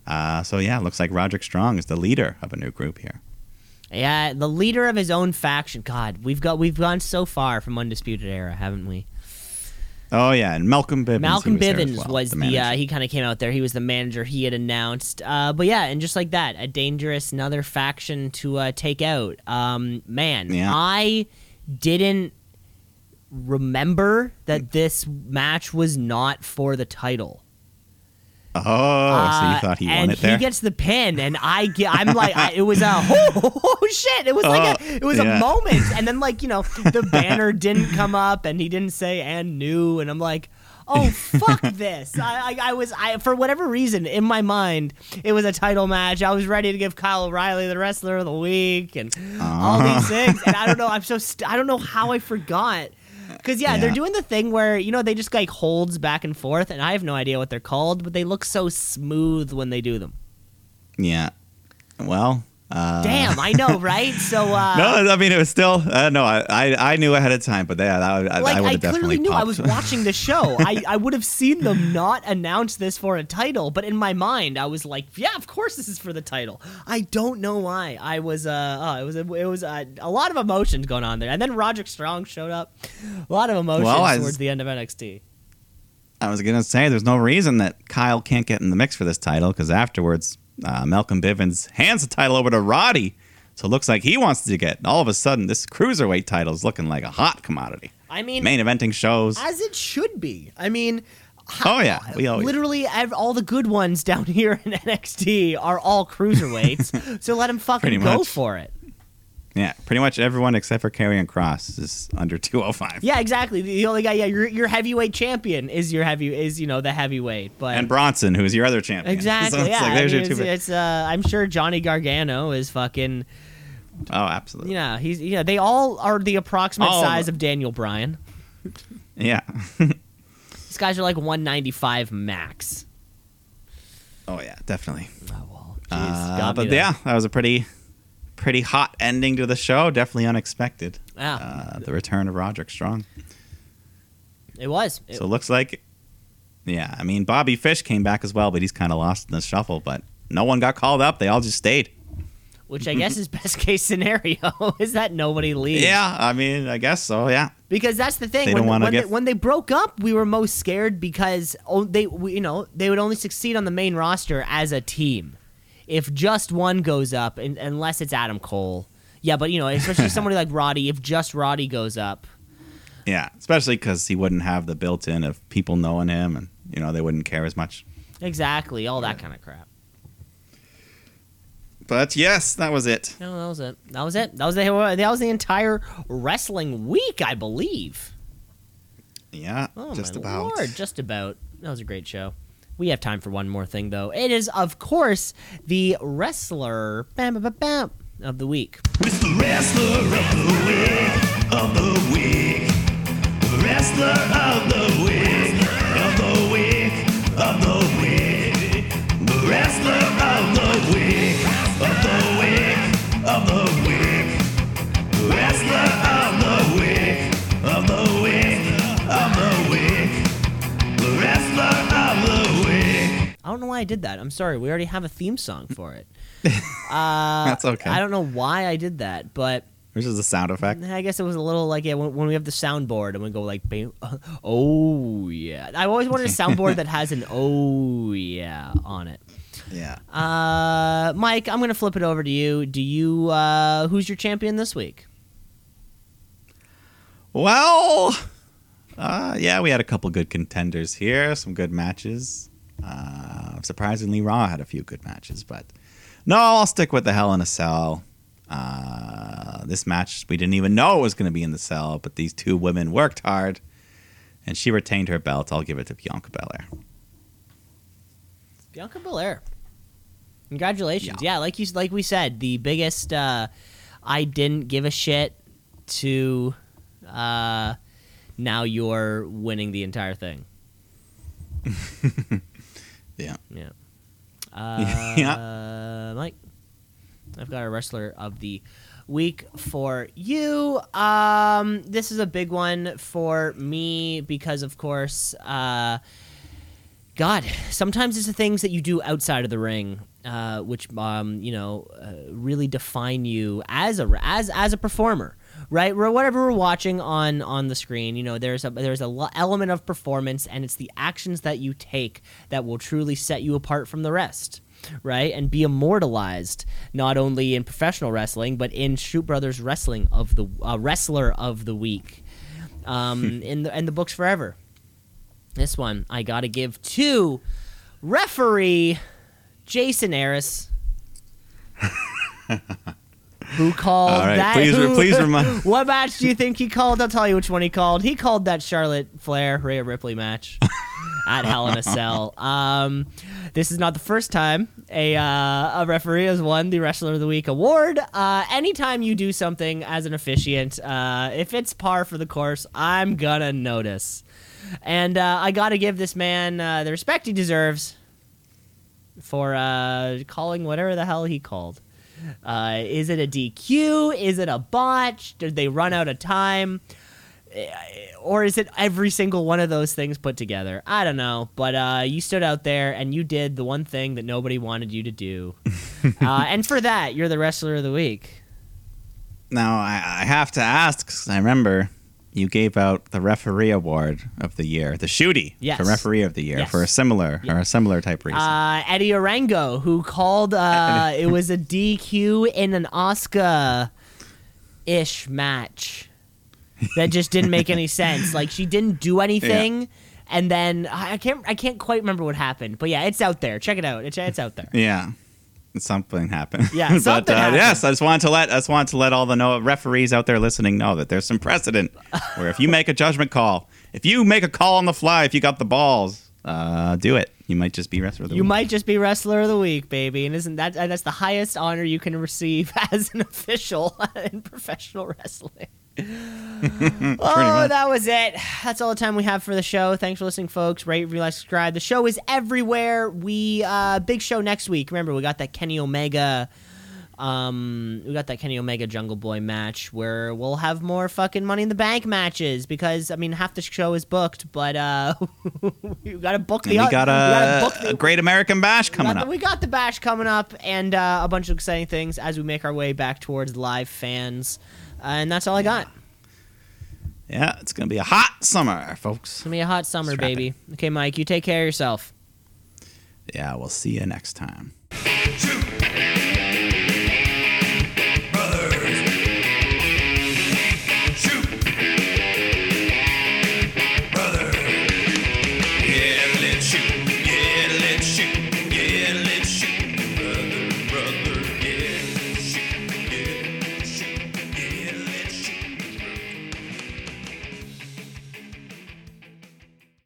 Uh, so yeah, looks like Roderick Strong is the leader of a new group here. Yeah, the leader of his own faction. God, we've got we've gone so far from Undisputed Era, haven't we? Oh yeah, and Malcolm Bivens. Malcolm was Bivens well, was the, uh, manager. he kind of came out there. He was the manager. He had announced, uh, but yeah, and just like that, a dangerous another faction to uh, take out. Um, man, Yeah. I didn't remember that this match was not for the title. Oh, so you Uh, thought he and won it there? he gets the pin, and I get. I'm like, I, it was a oh, oh shit! It was like Oh, a, it was yeah. a moment, and then like you know the banner didn't come up, and he didn't say and new, and I'm like. Oh fuck this! I, I I was I for whatever reason in my mind it was a title match. I was ready to give Kyle O'Reilly the wrestler of the week and all these things. And I don't know. I'm so st- I don't know how I forgot. Cause yeah, they're doing the thing where you know they just like holds back and forth, and I have no idea what they're called, but they look so smooth when they do them. yeah. Well. Uh, Damn, I know, right? So uh, No, I mean it was still uh, no. I, I I knew ahead of time, but yeah, that, I, like I would I, have definitely knew I was watching the show. I, I would have seen them not announce this for a title, but in my mind I was like, yeah, of course this is for the title. I don't know why. I was uh, oh, it was a, it was a, a lot of emotions going on there, and then Roderick Strong showed up. A lot of emotions Well, I- towards the end of NXT. I was gonna say there's no reason that Kyle can't get in the mix for this title because afterwards, uh, Malcolm Bivens hands the title over to Roddy. So it looks like he wants to get. All of a sudden, this cruiserweight title is looking like a hot commodity. I mean, Main eventing shows. as it should be. I mean, Oh yeah, we always. literally all the good ones down here in NXT are all cruiserweights. so let him fucking go much. for it. Yeah, pretty much everyone except for Karrion Kross is under 205. Yeah, exactly. The only guy, yeah, your your heavyweight champion is your heavy is you know the heavyweight, but And Bronson, who is your other champion. exactly, So it's yeah. like, I there's mean, your it's, two- it's, uh, I'm sure Johnny Gargano is fucking. oh, absolutely. Yeah, he's yeah. They all are the approximate of size of Daniel Bryan. Yeah. These guys are like 195 max. oh yeah, definitely. Oh well, jeez, Uh, but yeah, that was a pretty, pretty hot ending to the show. Definitely unexpected. Yeah. Uh, the return of Roderick Strong. it was. It- So it looks like, yeah, I mean, Bobby Fish came back as well, but he's kind of lost in the shuffle. But no one got called up. They all just stayed. which I guess is best case scenario is that nobody leaves. Yeah, I mean, I guess so. Yeah. Because that's the thing. They when, when, get- they, when they broke up, we were most scared because they, you know, they would only succeed on the main roster as a team. If just one goes up, and, unless it's Adam Cole, yeah. But you know, especially somebody like Roddy, if just Roddy goes up, Yeah, especially because he wouldn't have the built-in of people knowing him, and you know they wouldn't care as much. exactly, all that kind of crap. But yes, that was it. No, that was it. That was it. That was the that was the entire wrestling week, I believe. Yeah, Oh just my about. lord, just about. That was a great show. We have time for one more thing though. It is, of course, the wrestler bam, bam, bam, of the week. It's the wrestler of the week, of the week. Wrestler of the week, of the week, of the week. The wrestler of the week, of the week, of the week. Wrestler of I don't know why I did that. I'm sorry. We already have a theme song for it. Uh, That's okay. I don't know why I did that, but Which is a sound effect. I guess it was a little like yeah, when, when we have the soundboard and we go like, bam, oh yeah. I always wanted a soundboard that has an oh yeah on it. Yeah. Uh, Mike, I'm gonna flip it over to you. Do you uh, who's your champion this week? Well, uh, yeah, we had a couple good contenders here, some good matches. Uh, surprisingly, Raw had a few good matches, but no, I'll stick with the Hell in a Cell. Uh, this match, we didn't even know it was going to be in the cell, but these two women worked hard, and she retained her belt. I'll give it to Bianca Belair. Bianca Belair. Congratulations. Yeah. Yeah. like you like we said, the biggest uh I didn't give a shit to uh now you're winning the entire thing. Yeah. Yeah. Uh, Yeah. Mike, I've got a wrestler of the week for you. Um, this is a big one for me because, of course, uh, God, sometimes it's the things that you do outside of the ring, uh, which um, you know uh, really define you as a as as a performer, right? Or whatever we're watching on on the screen, you know, there's a there's a element of performance, and it's the actions that you take that will truly set you apart from the rest. Right, and be immortalized not only in professional wrestling but in Shoot Brothers Wrestling of the uh, Wrestler of the Week, um, in the in the books forever. This one I got to give to referee Jason Harris. who called All right, that? please- who- please remind- what match do you think he called? I'll tell you which one he called. He called that Charlotte Flair Rhea Ripley match at Hell in a Cell. Um, this is not the first time a uh, a referee has won the Wrestler of the Week award. Uh, anytime you do something as an officiant, uh, if it's par for the course, I'm gonna notice. And uh, I got to give this man uh, the respect he deserves for uh, calling whatever the hell he called. Uh, is it a DQ? Is it a botch? Did they run out of time? Eh, Or is it every single one of those things put together? I don't know. But uh, you stood out there and you did the one thing that nobody wanted you to do. uh, and for that, you're the wrestler of the week. Now I, I have to ask. 'cause I remember you gave out the referee award of the year, the shooty Yes. for referee of the year Yes. for a similar or a similar type reason. Uh, Eddie Orengo, who called uh, it was a DQ in an Oscar ish match that just didn't make any sense. Like she didn't do anything, and then I I can't I can't quite remember what happened. But yeah, it's out there. Check it out. It's it's out there. yeah, something happened. Yeah, but something uh, happened. yes, I just wanted to let I just wanted to let all the know, referees out there listening know that there's some precedent where if you make a judgment call, if you make a call on the fly, if you got the balls, uh, do it. You might just be wrestler of the You week. might just be wrestler of the week, baby, and isn't that that's the highest honor you can receive as an official in professional wrestling? oh, that was it. That's all the time we have for the show. Thanks for listening, folks. Rate, review, like, subscribe. The show is everywhere. We uh big show next week. Remember, we got that Kenny Omega. Um, we got that Kenny Omega Jungle Boy match where we'll have more fucking Money in the Bank matches because I mean half the show is booked, but uh, we gotta book the. And we got gotta a, book the- a Great American Bash we coming up. the- we got the bash coming up and uh, a bunch of exciting things as we make our way back towards live fans. Uh, and that's all I got. Yeah, it's gonna be a hot summer, folks. It's gonna be a hot summer, Strap baby. Okay, Mike, you take care of yourself. Yeah, we'll see you next time. Shoot